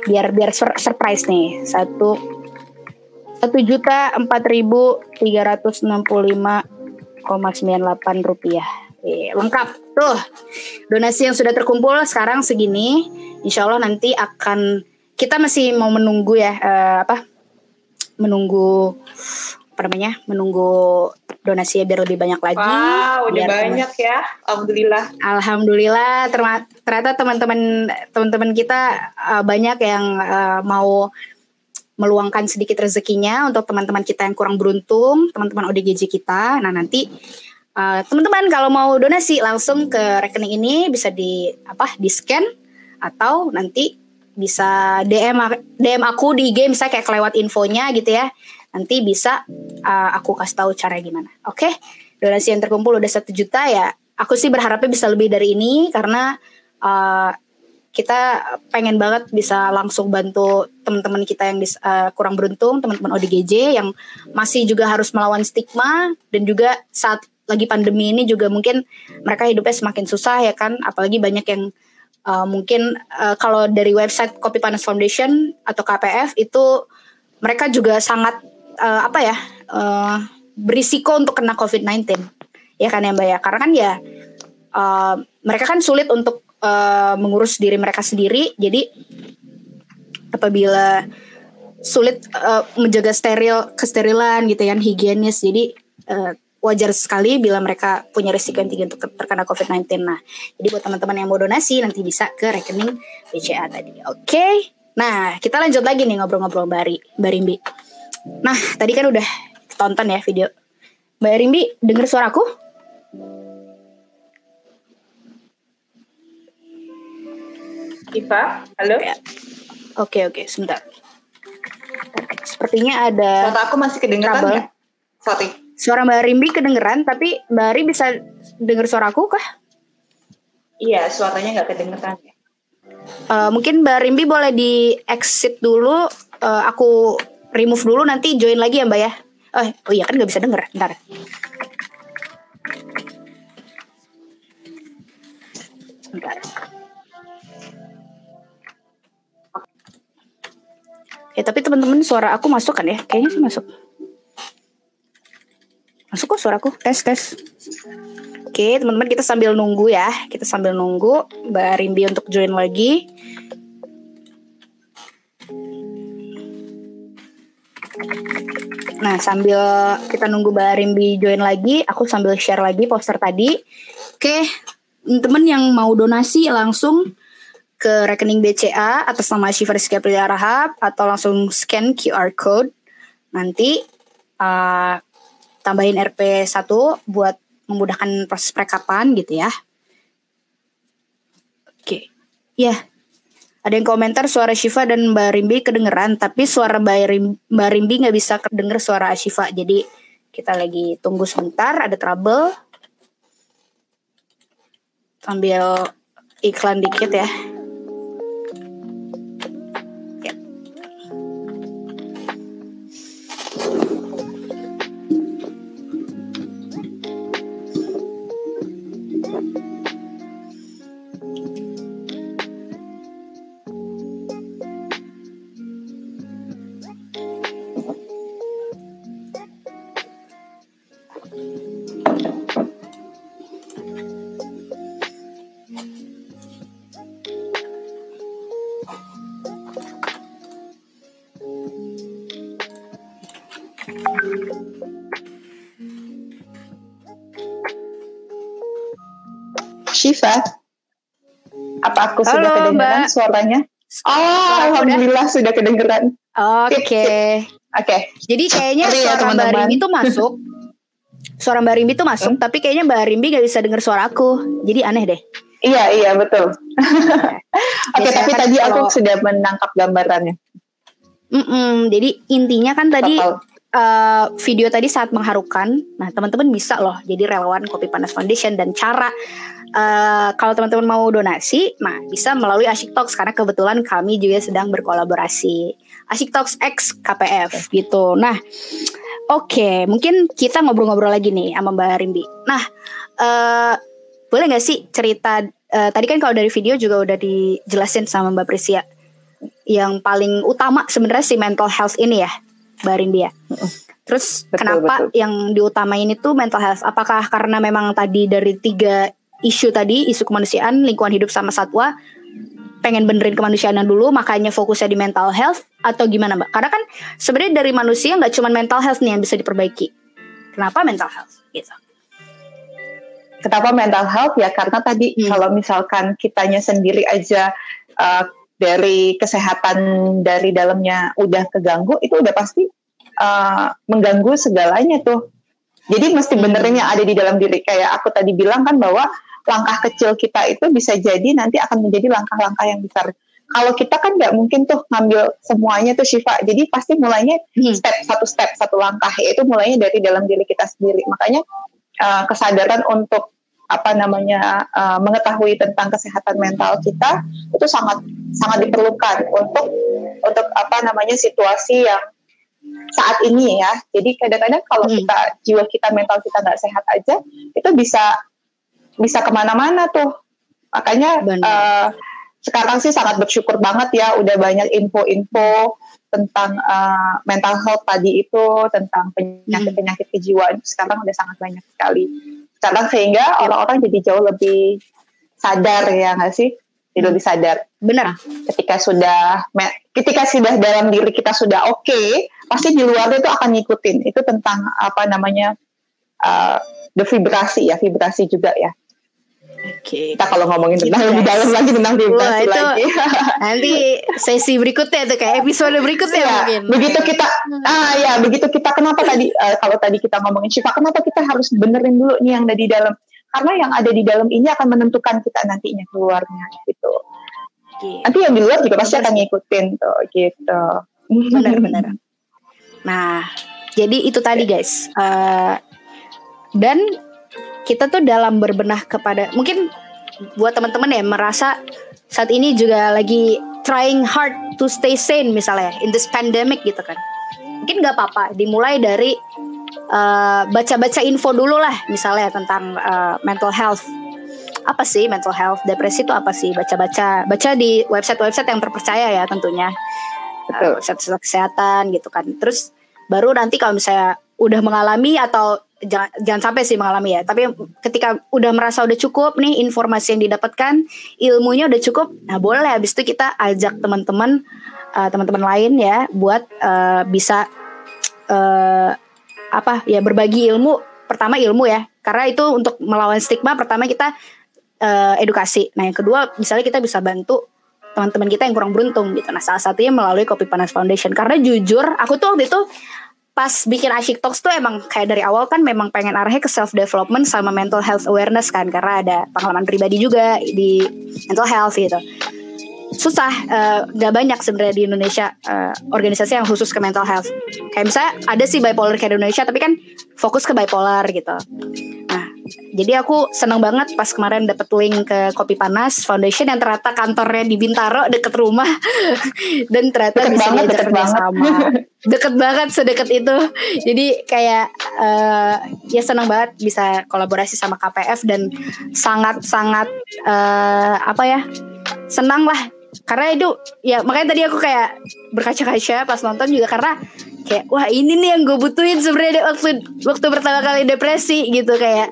biar biar sur- surprise nih. Satu satu juta empat ribu tiga ratus enam puluh lima koma sembilan delapan rupiah. Eh, lengkap tuh donasi yang sudah terkumpul sekarang segini. Insya Allah nanti akan kita masih mau menunggu ya eh, apa menunggu apa namanya menunggu donasi biar lebih banyak lagi. Wow, udah banyak ya. Alhamdulillah. Alhamdulillah terma- ternyata teman-teman teman-teman kita uh, banyak yang uh, mau meluangkan sedikit rezekinya untuk teman-teman kita yang kurang beruntung, teman-teman ODGJ kita. Nah, nanti uh, teman-teman kalau mau donasi langsung ke rekening ini bisa di apa? di-scan atau nanti bisa DM DM aku di game saya kayak kelewat infonya gitu ya. Nanti bisa uh, aku kasih tahu cara gimana. Oke? Donasi yang terkumpul udah satu juta ya. Aku sih berharapnya bisa lebih dari ini karena uh, kita pengen banget bisa langsung bantu teman-teman kita yang uh, kurang beruntung, teman-teman ODGJ yang masih juga harus melawan stigma dan juga saat lagi pandemi ini juga mungkin mereka hidupnya semakin susah ya kan, apalagi banyak yang uh, mungkin uh, kalau dari website Kopi Panas Foundation atau KPF itu mereka juga sangat uh, apa ya uh, berisiko untuk kena COVID-19 ya kan ya Mbak ya? Karena kan ya uh, mereka kan sulit untuk uh, mengurus diri mereka sendiri. Jadi apabila sulit uh, menjaga steril kesterilan gitu ya higienis. Jadi uh, wajar sekali bila mereka punya risiko yang tinggi untuk terkena COVID-19 nah jadi buat teman-teman yang mau donasi nanti bisa ke rekening BCA tadi. Oke? Nah kita lanjut lagi nih ngobrol-ngobrol Bari Mbak Rimbi nah tadi kan udah tonton ya video Mbak Rimbi denger suaraku Iva, halo. Oke oke, sebentar. Sepertinya ada. Suara aku masih kedengeran nggak? Sorry. Suara Mbak Rimbi kedengeran, tapi Mbak Ri bisa dengar suaraku kah? Iya, suaranya nggak kedengeran. Eh, mungkin Mbak Rimbi boleh di exit dulu. Eh, aku remove dulu nanti join lagi ya Mbak ya. Oh, oh iya kan nggak bisa denger. Ntar. Sebentar. Ya tapi teman-teman suara aku masuk kan ya? Kayaknya sih masuk. Masuk kok suaraku. Tes tes. Oke teman-teman kita sambil nunggu ya. Kita sambil nunggu Mbak Rimbi untuk join lagi. Nah sambil kita nunggu Mbak Rimbi join lagi, aku sambil share lagi poster tadi. Oke, teman yang mau donasi langsung ke rekening BCA atas nama Syifa Rizky Rahab atau langsung scan QR code. Nanti uh, tambahin RP1 buat memudahkan proses perekapan gitu ya. Oke. Ya. Ada yang komentar suara Syifa dan Mbak Rimbi kedengeran, tapi suara Mbak Rim- Mbak Rimbi nggak bisa kedenger suara Syifa. Jadi kita lagi tunggu sebentar, ada trouble. Sambil iklan dikit. Ya. Aku sudah Halo, kedengeran Mbak. suaranya? Oh, alhamdulillah sudah kedengeran. Oke. Oke. Jadi kayaknya Sorry ya, suara Mbak teman-teman. Hmm? Rimbi tuh masuk. Suara Mbak Rimbi tuh masuk, tapi kayaknya Mbak Rimbi gak bisa denger suara aku. Jadi aneh deh. Iya, iya betul. Oke, Biasanya tapi kan tadi aku kalau- sudah menangkap gambarannya. Mm-mm, jadi intinya kan tadi Total. eh, video tadi saat mengharukan. Nah teman-teman bisa loh jadi relawan Kopi Panas Foundation dan cara eh, kalau teman-teman mau donasi, nah bisa melalui Asyik Talks karena kebetulan kami juga sedang berkolaborasi Asyik Talks X KPF gitu. Nah oke mungkin kita ngobrol-ngobrol lagi nih sama Mbak Rimbi. Nah eh, boleh nggak sih cerita eh, tadi kan kalau dari video juga udah dijelasin sama Mbak Prisia yang paling utama sebenarnya si mental health ini ya, Mbak Rimbi ya. Terus Betul, kenapa betul. yang diutamain itu mental health? Apakah karena memang tadi dari tiga isu tadi, isu kemanusiaan, lingkungan hidup sama satwa, pengen benerin kemanusiaan dulu, makanya fokusnya di mental health atau gimana Mbak? Karena kan sebenarnya dari manusia nggak cuma mental health nih yang bisa diperbaiki. Kenapa mental health? Gitu. Kenapa mental health ya? Karena tadi Hmm. kalau misalkan kitanya sendiri aja uh, dari kesehatan dari dalamnya udah keganggu, itu udah pasti uh, mengganggu segalanya tuh. Jadi mesti Hmm. benerin yang ada di dalam diri. Kayak aku tadi bilang kan bahwa langkah kecil kita itu bisa jadi nanti akan menjadi langkah-langkah yang besar. Kalau kita kan nggak mungkin tuh ngambil semuanya tuh Syifa. Jadi pasti mulainya Hmm. step satu step satu langkah yaitu mulainya dari dalam diri kita sendiri. Makanya uh, kesadaran untuk apa namanya uh, mengetahui tentang kesehatan mental kita itu sangat sangat diperlukan untuk untuk apa namanya situasi yang saat ini ya. Jadi kadang-kadang kalau Hmm. kita jiwa kita mental kita nggak sehat aja itu bisa bisa ke mana-mana tuh. Makanya Benar. uh, sekarang sih sangat bersyukur banget ya udah banyak info-info tentang uh, mental health tadi itu tentang penyakit-penyakit kejiwaan sekarang udah sangat banyak sekali. Sekarang sehingga orang-orang jadi jauh lebih sadar ya nggak sih? Jadi lebih sadar Benar. ketika sudah ketika sudah dalam diri kita sudah oke pasti di luar itu akan ngikutin itu tentang apa namanya uh, the vibrasi ya vibrasi juga ya Oke. kita kalau ngomongin tentang lebih dalam lagi tentang Wah, vibrasi itu lagi nanti sesi berikutnya tuh kayak episode berikutnya Ya, mungkin. begitu kita ah ya begitu kita kenapa tadi eh, kalau tadi kita ngomongin Syifa kenapa kita harus benerin dulu nih yang ada di dalam karena yang ada di dalam ini akan menentukan kita nantinya keluarnya gitu Gitu. Nanti yang di luar juga pasti akan ngikutin tuh gitu. Benar-benar. Nah, jadi itu tadi guys. Uh, dan kita tuh dalam berbenah kepada mungkin buat teman-teman ya merasa saat ini juga lagi trying hard to stay sane misalnya in this pandemic gitu kan. Mungkin nggak apa-apa dimulai dari uh, baca-baca uh, info dulu lah misalnya tentang uh, mental health. Apa sih mental health? Depresi itu apa sih? Baca-baca baca di website-website yang terpercaya ya tentunya. Uh, website kesehatan gitu kan. Terus baru nanti kalau misalnya udah mengalami atau jangan jangan sampai sih mengalami ya tapi ketika udah merasa udah cukup nih informasi yang didapatkan ilmunya udah cukup nah boleh habis itu kita ajak teman-teman uh, teman-teman lain ya buat uh, bisa uh, apa ya berbagi ilmu pertama ilmu ya karena itu untuk melawan stigma pertama kita uh, edukasi. Nah, yang kedua misalnya kita bisa bantu teman-teman kita yang kurang beruntung gitu. Nah, salah satunya melalui Kopi Panas Foundation. Karena jujur, aku tuh waktu itu pas bikin Asyik Talks tuh emang kayak dari awal kan memang pengen arahnya ke self development sama mental health awareness kan karena ada pengalaman pribadi juga di mental health gitu. Susah eh, nggak uh, banyak sebenarnya di Indonesia uh, organisasi yang khusus ke mental health. Kayak misalnya ada sih bipolar care Indonesia tapi kan fokus ke bipolar gitu. Nah jadi aku senang banget pas kemarin dapet link ke Kopi Panas Foundation yang ternyata kantornya di Bintaro deket rumah. Dan ternyata deket bisa banget, deket banget. sama deket banget sedekat itu. Jadi kayak uh, ya senang banget bisa kolaborasi sama KPF dan sangat sangat uh, apa ya senang lah. Karena itu ya makanya tadi aku kayak berkaca-kaca pas nonton juga karena kayak wah ini nih yang gue butuhin sebenarnya waktu waktu pertama kali depresi gitu kayak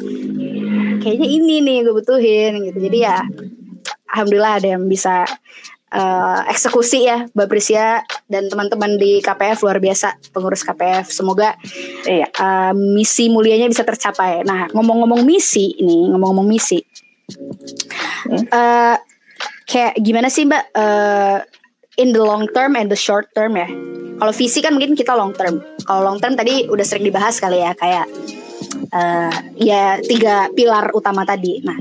kayaknya ini nih yang gue butuhin gitu. Jadi ya alhamdulillah ada yang bisa uh, eksekusi ya Mbak Prisia dan teman-teman di KPF luar biasa pengurus KPF semoga iya. uh, misi mulianya bisa tercapai. Nah ngomong-ngomong misi ini ngomong-ngomong misi. Hmm. uh, kayak gimana sih mbak? Uh, in the long term and the short term ya kalau visi kan mungkin kita long term kalau long term tadi udah sering dibahas kali ya kayak uh, ya tiga pilar utama tadi nah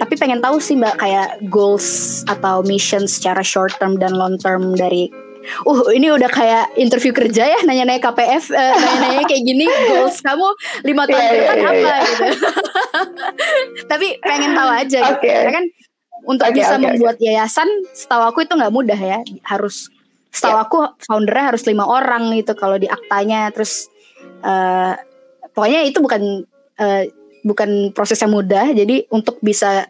tapi pengen tahu sih mbak kayak goals atau mission secara short term dan long term dari Uh, ini udah kayak interview kerja ya, nanya-nanya KPF, uh, eh, nanya-nanya kayak gini, goals kamu lima tahun ke depan apa gitu. Tapi pengen tahu aja okay. gitu. Karena kan untuk okay, bisa okay, membuat okay. yayasan setahu aku itu nggak mudah ya harus setahu yeah. aku foundernya harus lima orang gitu kalau di aktanya terus uh, pokoknya itu bukan uh, bukan proses yang mudah jadi untuk bisa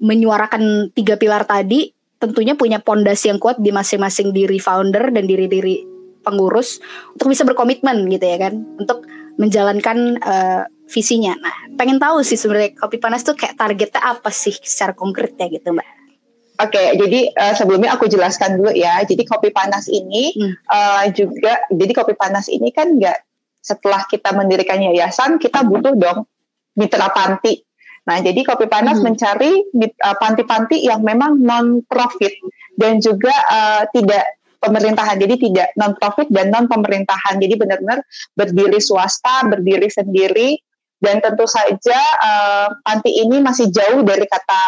menyuarakan tiga pilar tadi tentunya punya pondasi yang kuat di masing-masing diri founder dan diri-diri pengurus untuk bisa berkomitmen gitu ya kan untuk menjalankan uh, visinya. Nah, pengen tahu sih sebenarnya kopi panas tuh kayak targetnya apa sih secara konkretnya gitu, Mbak? Oke, okay, jadi uh, sebelumnya aku jelaskan dulu ya. Jadi kopi panas ini hmm. uh, juga, jadi kopi panas ini kan nggak setelah kita mendirikan yayasan, kita butuh dong mitra panti. Nah, jadi kopi panas hmm. mencari panti-panti uh, yang memang non profit dan juga uh, tidak pemerintahan. Jadi tidak non profit dan non pemerintahan. Jadi benar-benar berdiri swasta, berdiri sendiri dan tentu saja uh, panti ini masih jauh dari kata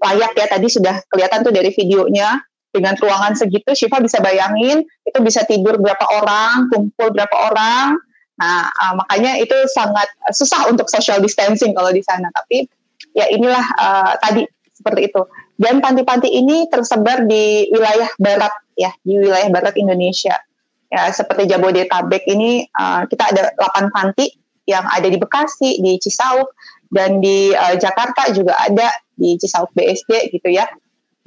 layak ya. Tadi sudah kelihatan tuh dari videonya. Dengan ruangan segitu Shiva bisa bayangin itu bisa tidur berapa orang kumpul berapa orang. Nah uh, makanya itu sangat susah untuk social distancing kalau di sana. Tapi ya inilah uh, tadi seperti itu. Dan panti-panti ini tersebar di wilayah barat ya di wilayah barat Indonesia. Ya seperti Jabodetabek ini uh, kita ada 8 panti yang ada di Bekasi, di Cisauk, dan di uh, Jakarta juga ada di Cisauk BSD gitu ya.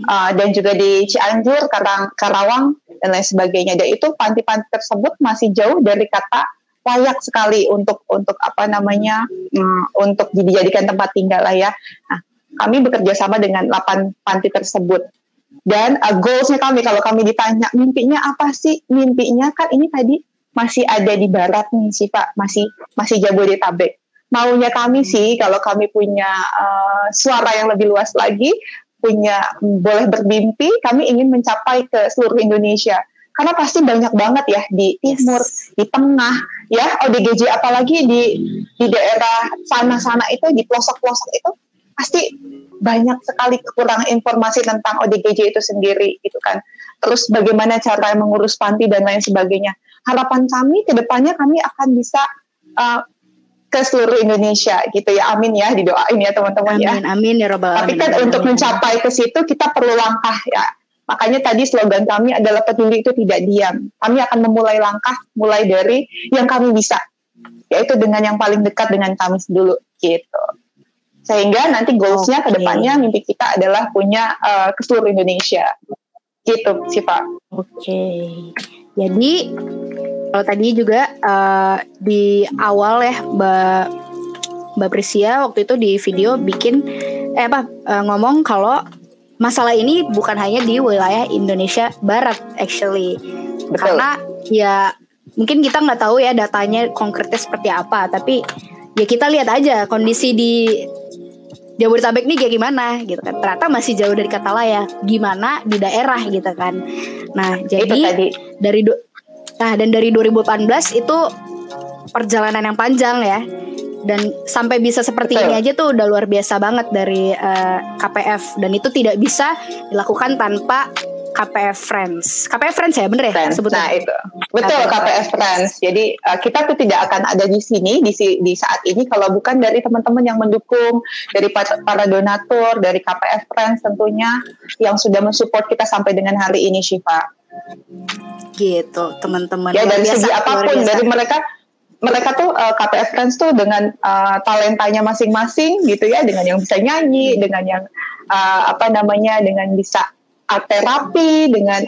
Uh, dan juga di Cianjur, Karang, Karawang dan lain sebagainya. Dan itu panti-panti tersebut masih jauh dari kata layak sekali untuk untuk apa namanya um, untuk dijadikan tempat tinggal lah ya. Nah, kami bekerja sama dengan 8 panti tersebut. Dan uh, goalsnya kami kalau kami ditanya mimpinya apa sih? Mimpinya kan ini tadi masih ada di barat nih sih Pak, masih masih Jabodetabek. Maunya kami sih kalau kami punya uh, suara yang lebih luas lagi, punya boleh bermimpi, kami ingin mencapai ke seluruh Indonesia. Karena pasti banyak banget ya di timur, di tengah, ya ODGJ apalagi di di daerah sana-sana itu di pelosok-pelosok itu pasti banyak sekali kekurangan informasi tentang ODGJ itu sendiri gitu kan. Terus bagaimana cara mengurus panti dan lain sebagainya. Harapan kami ke depannya kami akan bisa uh, ke seluruh Indonesia gitu ya. Amin ya didoain ya teman-teman ya. Amin amin ya robbal Tapi kan amin, untuk amin. mencapai ke situ kita perlu langkah ya. Makanya tadi slogan kami adalah peduli itu tidak diam. Kami akan memulai langkah mulai dari yang kami bisa, yaitu dengan yang paling dekat dengan kami dulu gitu. Sehingga nanti goalsnya ke Oke. depannya mimpi kita adalah punya uh, ke seluruh Indonesia. Gitu, Siva. Oke. Jadi kalau tadi juga eh, di awal ya Mbak Mbak Prisia waktu itu di video bikin eh apa eh, ngomong kalau masalah ini bukan hanya di wilayah Indonesia Barat actually. Betul. Karena ya mungkin kita nggak tahu ya datanya konkretnya seperti apa, tapi ya kita lihat aja kondisi di Jabodetabek nih kayak gimana gitu kan. Ternyata masih jauh dari kata layak. Gimana di daerah gitu kan. Nah, jadi Itu tadi. dari Nah, dan dari 2018 itu perjalanan yang panjang ya. Dan sampai bisa seperti Betul. ini aja tuh udah luar biasa banget dari eh, KPF dan itu tidak bisa dilakukan tanpa KPF Friends. KPF Friends ya bener ya Friends. sebutnya? Nah itu betul KPF Friends. Jadi uh, kita tuh tidak akan ada di sini di di saat ini kalau bukan dari teman-teman yang mendukung, dari pa- para donatur, dari KPF Friends tentunya yang sudah mensupport kita sampai dengan hari ini Syifa. Gitu, teman-teman. Ya dari biasa, segi apa pun biasa. dari mereka mereka tuh uh, KPF Friends tuh dengan uh, talentanya masing-masing gitu ya, dengan yang bisa nyanyi, dengan yang uh, apa namanya, dengan bisa art terapi, dengan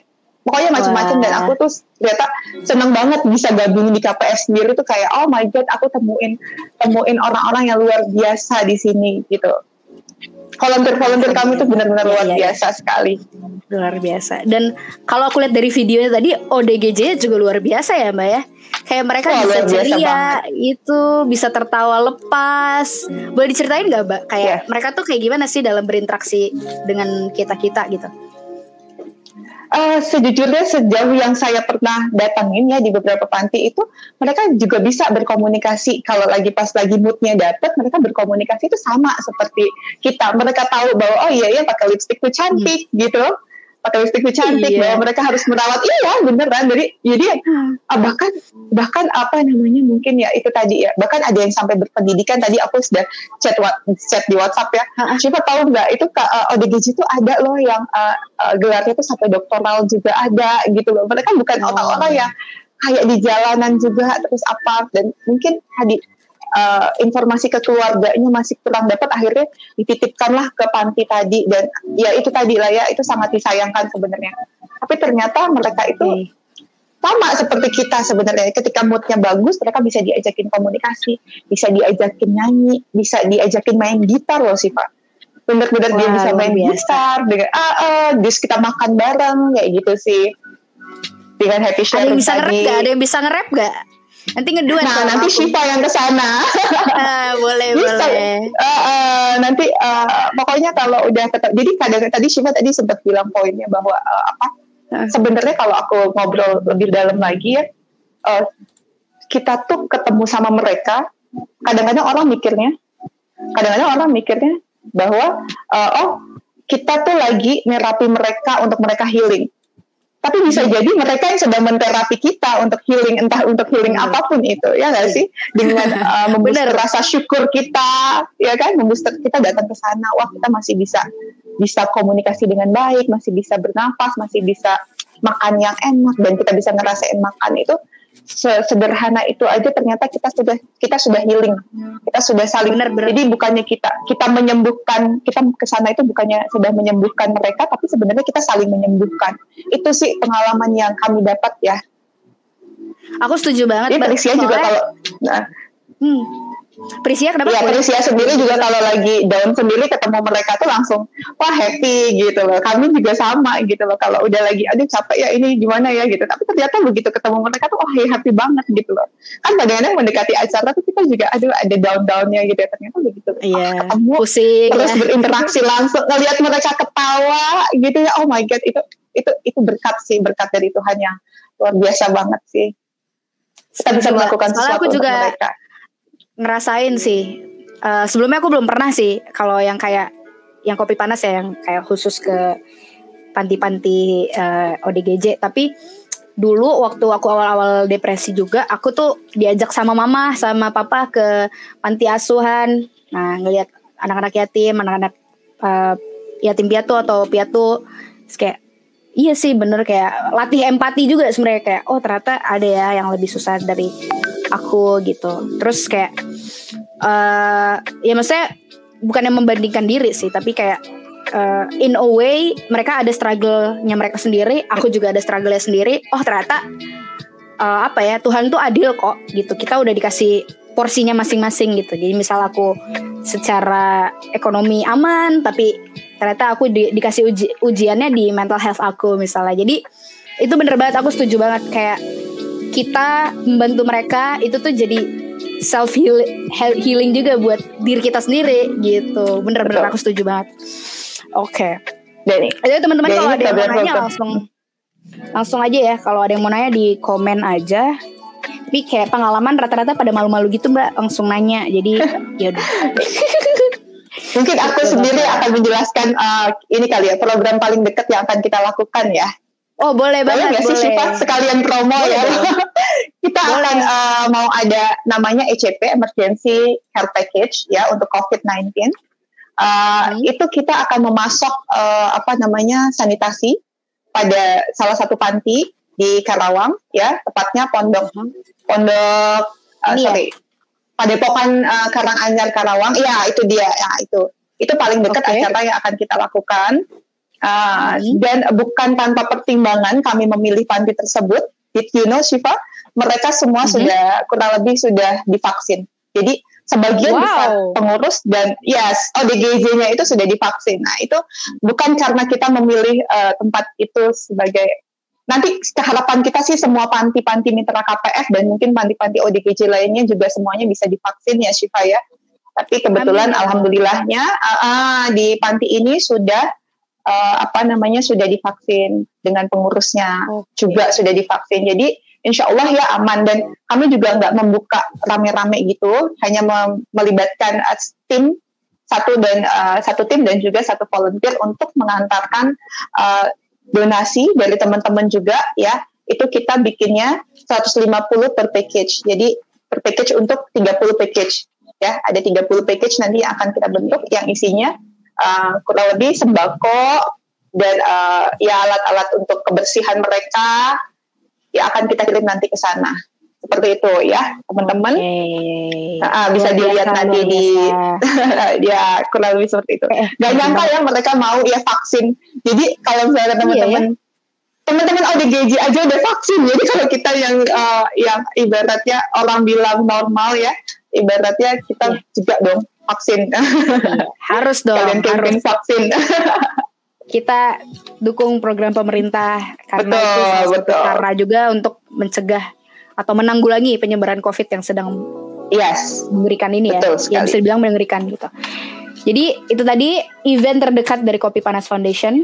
pokoknya macam-macam dan aku tuh ternyata seneng banget bisa gabung di KPF sendiri tuh kayak oh my god aku temuin temuin orang-orang yang luar biasa di sini gitu. Volunteer-volunteer kami tuh benar-benar luar Iya, iya. biasa sekali. luar biasa. Dan kalau aku lihat dari videonya tadi ODGJ juga luar biasa ya, Mbak ya. Kayak mereka Wah, bisa ceria, itu bisa tertawa lepas. Boleh diceritain nggak, Mbak? Kayak Iya. mereka tuh kayak gimana sih dalam berinteraksi dengan kita-kita gitu? Eh, sejujurnya sejauh yang saya pernah datangin ya di beberapa panti itu mereka juga bisa berkomunikasi. Kalau lagi pas lagi moodnya dapet mereka berkomunikasi itu sama seperti kita. Mereka tahu bahwa oh iya ya pakai lipstick tuh cantik gitu pakai lipstick cantik Iya. bahwa mereka harus merawat. Iya beneran jadi jadi ah, bahkan bahkan apa namanya mungkin ya itu tadi ya. Bahkan ada yang sampai berpendidikan tadi aku sudah chat chat di WhatsApp ya. Siapa tahu nggak itu uh, ODGJ itu ada loh yang uh, uh, gelarnya tuh sampai doktoral juga ada gitu loh. Mereka bukan Oh. orang-orang yang kayak di jalanan juga terus apa dan mungkin tadi uh, informasi ke keluarganya masih kurang dapat akhirnya dititipkanlah ke panti tadi. Dan ya itu tadi lah ya itu sangat disayangkan sebenarnya. Tapi ternyata mereka itu sama seperti kita sebenarnya. Ketika moodnya bagus mereka bisa diajakin komunikasi bisa diajakin nyanyi bisa diajakin main gitar loh sih pak. Bener-bener dia bisa main biasa. gitar dengan ah, ah, terus kita makan bareng kayak gitu sih. Dengan happy Ada sharing yang bisa nge-rap gak? Ada yang bisa nge-rap gak? Nanti ngeduet nah nanti aku. Shiva yang ke sana Ah, boleh, bisa boleh. Eh, eh, nanti eh, pokoknya kalau udah ketemu jadi kadang tadi Shiva tadi sempat bilang poinnya bahwa eh, apa sebenarnya kalau aku ngobrol lebih dalam lagi ya eh, kita tuh ketemu sama mereka kadang-kadang orang mikirnya kadang-kadang orang mikirnya bahwa eh, oh kita tuh lagi nerapi mereka untuk mereka healing tapi bisa jadi mereka yang sedang menterapi kita untuk healing entah untuk healing apa pun itu ya nggak sih? Dengan uh, membooster rasa syukur kita ya kan? Membooster kita datang ke sana wah kita masih bisa bisa komunikasi dengan baik masih bisa bernafas masih bisa makan yang enak dan kita bisa ngerasain makan itu sederhana itu aja ternyata kita sudah kita sudah healing kita sudah saling jadi bukannya kita kita menyembuhkan kita ke sana itu bukannya sudah menyembuhkan mereka tapi sebenarnya kita saling menyembuhkan itu sih pengalaman yang kami dapat ya Aku setuju banget. Jadi Mbak. Juga kalau nah Hmm. Prisia kenapa? Ya Prisia sendiri juga kalau lagi down sendiri ketemu mereka tuh langsung wah happy gitu loh. Kami juga sama gitu loh. Kalau udah lagi aduh capek ya ini gimana ya gitu. Tapi ternyata begitu ketemu mereka tuh wah happy banget gitu loh. Kan kadang-kadang mendekati acara tuh kita juga aduh ada down-downnya gitu ya. Ternyata begitu Iya. ketemu Pusing. terus ya. berinteraksi langsung ngelihat mereka ketawa gitu ya. Oh my god itu itu itu berkat sih berkat dari Tuhan yang luar biasa banget sih. Kita bisa melakukan sesuatu aku untuk juga mereka. Ngerasain sih. Uh, sebelumnya aku belum pernah sih kalau yang kayak yang kopi panas ya yang kayak khusus ke panti-panti uh, ODGJ tapi dulu waktu aku awal-awal depresi juga aku tuh diajak sama mama sama papa ke panti asuhan. Nah ngelihat anak-anak yatim anak-anak uh, yatim piatu atau piatu. Kayak iya sih bener kayak latih empati juga sebenarnya. Kayak oh ternyata ada ya yang lebih susah dari aku gitu. Terus kayak uh, ya maksudnya bukan yang membandingkan diri sih tapi kayak uh, in a way mereka ada struggle-nya mereka sendiri, aku juga ada struggle-nya sendiri. Oh ternyata uh, apa ya Tuhan tuh adil kok gitu. Kita udah dikasih porsinya masing-masing gitu. Jadi misal aku secara ekonomi aman, tapi ternyata aku di, dikasih uji, ujiannya di mental health aku misalnya. Jadi itu bener banget aku setuju banget kayak kita membantu mereka itu tuh jadi self healing juga buat diri kita sendiri gitu. Bener-bener aku setuju banget. Oke. Okay. Jadi teman-teman kalau ada yang mau nanya langsung langsung aja ya. Kalau ada yang mau nanya di komen aja. Tapi kayak pengalaman rata-rata pada malu-malu gitu mbak langsung nanya. Jadi ya udah. Mungkin aku sendiri akan menjelaskan uh, ini kali ya program paling dekat yang akan kita lakukan ya. Oh boleh banget. Boleh sih Syifa sekalian promo boleh, ya. kita boleh. akan uh, mau ada namanya ECP Emergency Care Package ya untuk COVID-19 uh, hmm. itu kita akan memasok uh, apa namanya sanitasi pada salah satu panti di Karawang ya tepatnya pondok hmm. pondok uh, sorry ya? Padepokan uh, Karanganyar Karawang ya itu dia ya itu itu paling dekat okay. acara yang akan kita lakukan uh, hmm. dan bukan tanpa pertimbangan kami memilih panti tersebut did you know Shiva mereka semua hmm. sudah kurang lebih sudah divaksin jadi sebagian wow. besar pengurus dan yes ODGJ-nya itu sudah divaksin. Nah itu bukan karena kita memilih uh, tempat itu sebagai nanti keharapan kita sih semua panti-panti mitra KPF dan mungkin panti-panti ODGJ lainnya juga semuanya bisa divaksin ya Syifa ya. Tapi kebetulan Amin. alhamdulillahnya uh, uh, di panti ini sudah uh, apa namanya sudah divaksin dengan pengurusnya okay. juga sudah divaksin. Jadi insya Allah ya aman dan kami juga nggak membuka rame-rame gitu, hanya melibatkan uh, tim satu dan uh, satu tim dan juga satu volunteer untuk mengantarkan uh, donasi dari teman-teman juga ya. Itu kita bikinnya 150 per package. Jadi per package untuk 30 package ya. Ada 30 package nanti yang akan kita bentuk yang isinya uh, kurang lebih sembako dan uh, ya alat-alat untuk kebersihan mereka ya akan kita kirim nanti ke sana. Seperti itu ya teman-teman. Okay. nah, bisa dilihat nanti di ya kurang lebih seperti itu. Eh, gak nyangka ya mereka mau ya vaksin. Jadi kalau misalnya teman-teman iya, ya? teman-teman ODGJ aja udah vaksin. Jadi kalau kita yang uh, yang ibaratnya orang bilang normal ya ibaratnya kita yeah. juga dong vaksin. Iya, harus dong kalian harus. vaksin kita dukung program pemerintah karena betul, itu betul. cara juga untuk mencegah atau menanggulangi penyebaran COVID yang sedang yes mengerikan ini betul ya, yang bisa dibilang mengerikan gitu. Jadi itu tadi event terdekat dari Kopi Panas Foundation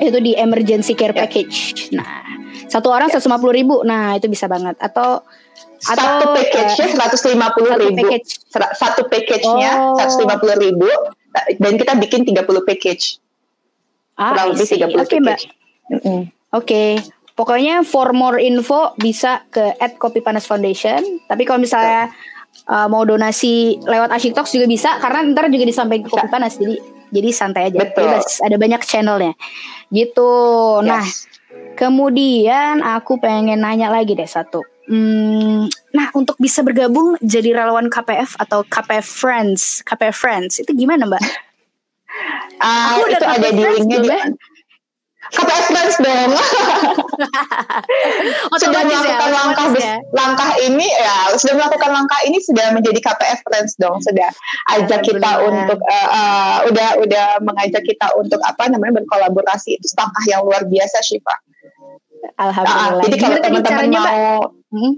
itu di emergency care yeah. package. Nah, satu orang seratus lima puluh ribu, nah itu bisa banget. Atau satu atau, package-nya seratus lima puluh ribu, package. satu package-nya oh. seratus lima puluh ribu, dan kita bikin 30 package. Ah, kurang lebih 30 Oke okay, Mbak. Mm -hmm. Oke. Okay. Pokoknya for more info bisa ke at Kopi Panas Foundation. Tapi kalau misalnya uh, mau donasi lewat Asyik Talks juga bisa karena ntar juga disampaikan ke Kopi Panas. Jadi jadi santai aja. Betul. Bebas. Ada banyak channelnya. Gitu. Yes. Nah, kemudian aku pengen nanya lagi deh satu. Hmm, nah untuk bisa bergabung jadi relawan KPF atau KPF Friends, KPF Friends itu gimana Mbak? Uh, aku itu ada di linknya di KPS Friends dong. sudah melakukan ya, langkah ya. langkah ini ya sudah melakukan langkah ini sudah menjadi KPF Friends dong sudah ajak kita untuk uh, uh, udah udah mengajak kita untuk apa namanya berkolaborasi itu langkah yang luar biasa Syifa. Alhamdulillah. Uh, jadi kalau teman-teman mau hmm?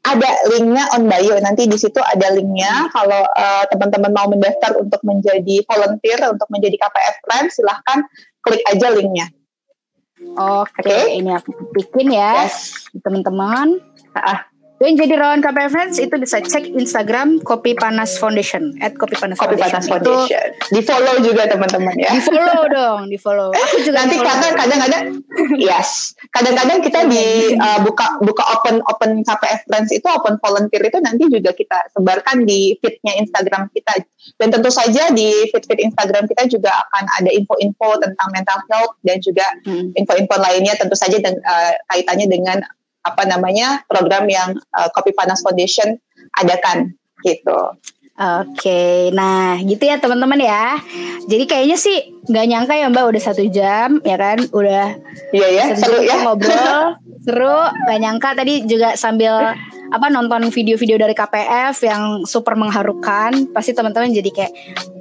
Ada linknya on bio nanti di situ ada linknya kalau uh, teman-teman mau mendaftar untuk menjadi volunteer untuk menjadi KPF Friends silahkan klik aja linknya oke okay. okay. ini aku bikin ya yes. teman-teman ah Yang jadi relawan KPF Friends itu bisa cek Instagram Kopi Panas Foundation at Kopi Panas Kopi Foundation. Panas Foundation. Di follow juga teman-teman ya. Di follow dong, di follow. Aku juga Nanti kadang kadang-kadang yes, kadang-kadang kita di uh, buka buka open open KPF Friends itu open volunteer itu nanti juga kita sebarkan di feednya Instagram kita dan tentu saja di feed feed Instagram kita juga akan ada info-info tentang mental health dan juga Hmm. info-info lainnya tentu saja dan uh, kaitannya dengan apa namanya program yang uh, Kopi Panas Foundation adakan gitu. Oke, nah gitu ya teman-teman ya. Jadi kayaknya sih nggak nyangka ya Mbak udah satu jam ya kan, udah Iya ya, seru ya. ngobrol, seru. Gak nyangka tadi juga sambil apa nonton video-video dari KPF yang super mengharukan. Pasti teman-teman jadi kayak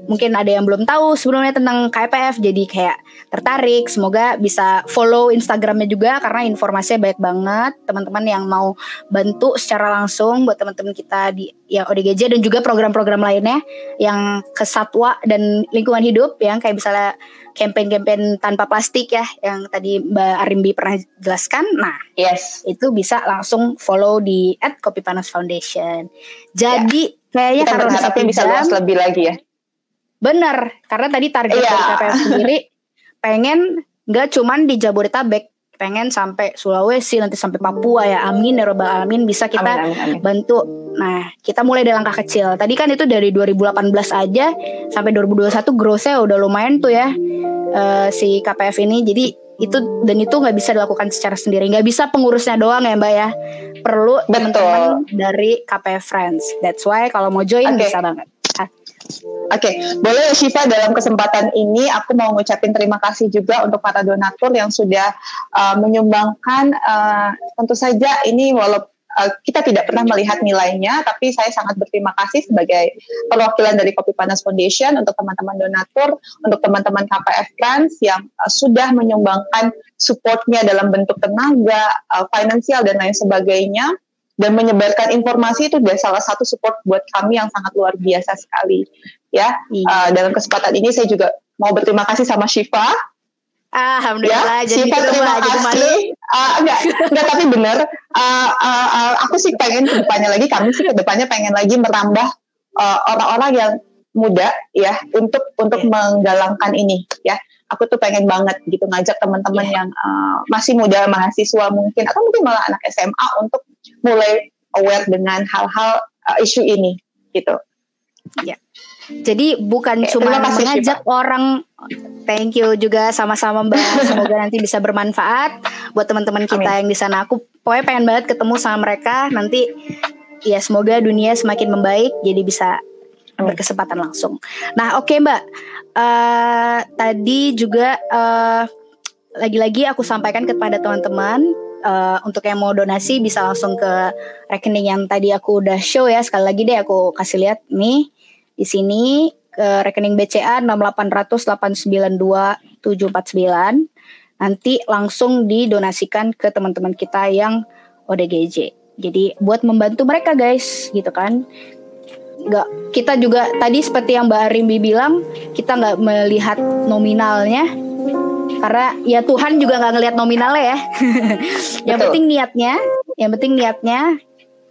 mungkin ada yang belum tahu sebelumnya tentang KPF, jadi kayak tertarik. Semoga bisa follow Instagramnya juga karena informasinya banyak banget. Teman-teman yang mau bantu secara langsung buat teman-teman kita di yang ODGJ dan juga program-program lainnya yang ke satwa dan lingkungan hidup yang kayak misalnya campaign-campaign tanpa plastik ya yang tadi Mbak Arimbi pernah jelaskan. Nah, Yes. itu bisa langsung follow di @kopipanas Foundation. Jadi kayaknya Kita berharapnya bisa luas lebih lagi ya. Bener, karena tadi target Iya. dari KPF sendiri pengen nggak cuman di Jabodetabek, pengen sampai Sulawesi nanti sampai Papua ya. Amin ya robbal alamin bisa kita Amin, amin, amin. bantu. Nah, kita mulai dari langkah kecil. Tadi kan itu dari 2018 aja sampai 2021 growth-nya udah lumayan tuh ya eh, si KPF ini. Jadi itu dan itu nggak bisa dilakukan secara sendiri. Nggak bisa pengurusnya doang ya Mbak ya. Perlu teman-teman dari KPF Friends. That's why kalau mau join Oke. bisa banget. Oke, boleh ya Shiva dalam kesempatan ini aku mau ngucapin terima kasih juga untuk para donatur yang sudah uh, menyumbangkan uh, tentu saja ini walau uh, kita tidak pernah melihat nilainya tapi saya sangat berterima kasih sebagai perwakilan dari Kopi Panas Foundation untuk teman-teman donatur, untuk teman-teman KPF Trans yang uh, sudah menyumbangkan supportnya dalam bentuk tenaga, uh, finansial dan lain sebagainya dan menyebarkan informasi itu adalah salah satu support buat kami yang sangat luar biasa sekali ya. Uh, dalam kesempatan ini saya juga mau berterima kasih sama Shiva Alhamdulillah ya, jadi Shiva terima kasih. Uh, enggak enggak tapi benar. Uh, uh, uh, aku sih pengen ke depannya lagi kami sih ke depannya pengen lagi merambah uh, orang-orang yang muda ya untuk untuk Iya. menggalangkan ini ya aku tuh pengen banget gitu ngajak teman-teman Iya. yang uh, masih muda mahasiswa mungkin atau mungkin malah anak SMA untuk mulai aware dengan hal-hal uh, isu ini gitu Jadi bukan Oke, cuma kasih, mengajak orang Thank you juga sama-sama Mbak. Semoga nanti bisa bermanfaat buat teman-teman kita yang di sana. Aku pokoknya pengen banget ketemu sama mereka nanti ya semoga dunia semakin membaik jadi bisa berkesempatan langsung. Nah, oke Mbak. Eh tadi juga eh lagi-lagi aku sampaikan kepada teman-teman eh, untuk yang mau donasi bisa langsung ke rekening yang tadi aku udah show ya. Sekali lagi deh aku kasih lihat nih di sini ke rekening BCA 680892749 nanti langsung didonasikan ke teman-teman kita yang ODGJ. Jadi buat membantu mereka guys, gitu kan. Nggak, kita juga tadi seperti yang Mbak Arimbi bilang, kita nggak melihat nominalnya, karena ya Tuhan juga nggak ngelihat nominalnya ya. yang Betul. penting niatnya, yang penting niatnya.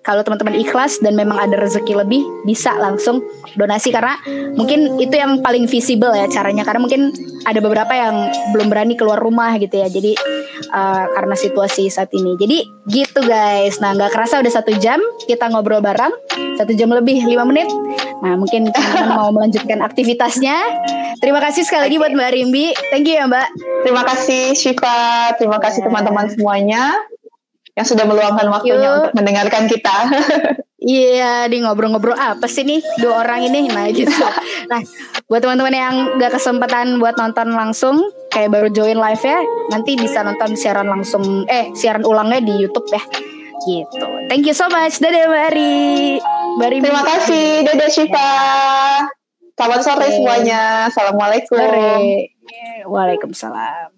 Kalau teman-teman ikhlas dan memang ada rezeki lebih, bisa langsung donasi karena mungkin itu yang paling visible ya caranya. Karena mungkin ada beberapa yang belum berani keluar rumah gitu ya. Jadi uh, karena situasi saat ini. Jadi gitu guys. Nah nggak kerasa udah satu jam kita ngobrol bareng, satu jam lebih lima menit. Nah mungkin teman-teman mau melanjutkan aktivitasnya. Terima kasih sekali lagi buat Mbak Rimbi. Thank you ya Mbak. Terima kasih Shiva, terima kasih teman-teman semuanya yang sudah meluangkan waktunya untuk mendengarkan kita. Iya, di ngobrol-ngobrol apa sih nih dua orang ini? Nah gitu. Nah, buat teman-teman yang gak kesempatan buat nonton langsung, kayak baru join live ya, nanti bisa nonton siaran langsung, eh siaran ulangnya di YouTube ya. Gitu. Thank you so much. Dadah Mbak Ari. Mbak Ari. Terima kasih, dadah Shiva. Selamat sore Oke. semuanya. Assalamualaikum. Sore. Waalaikumsalam.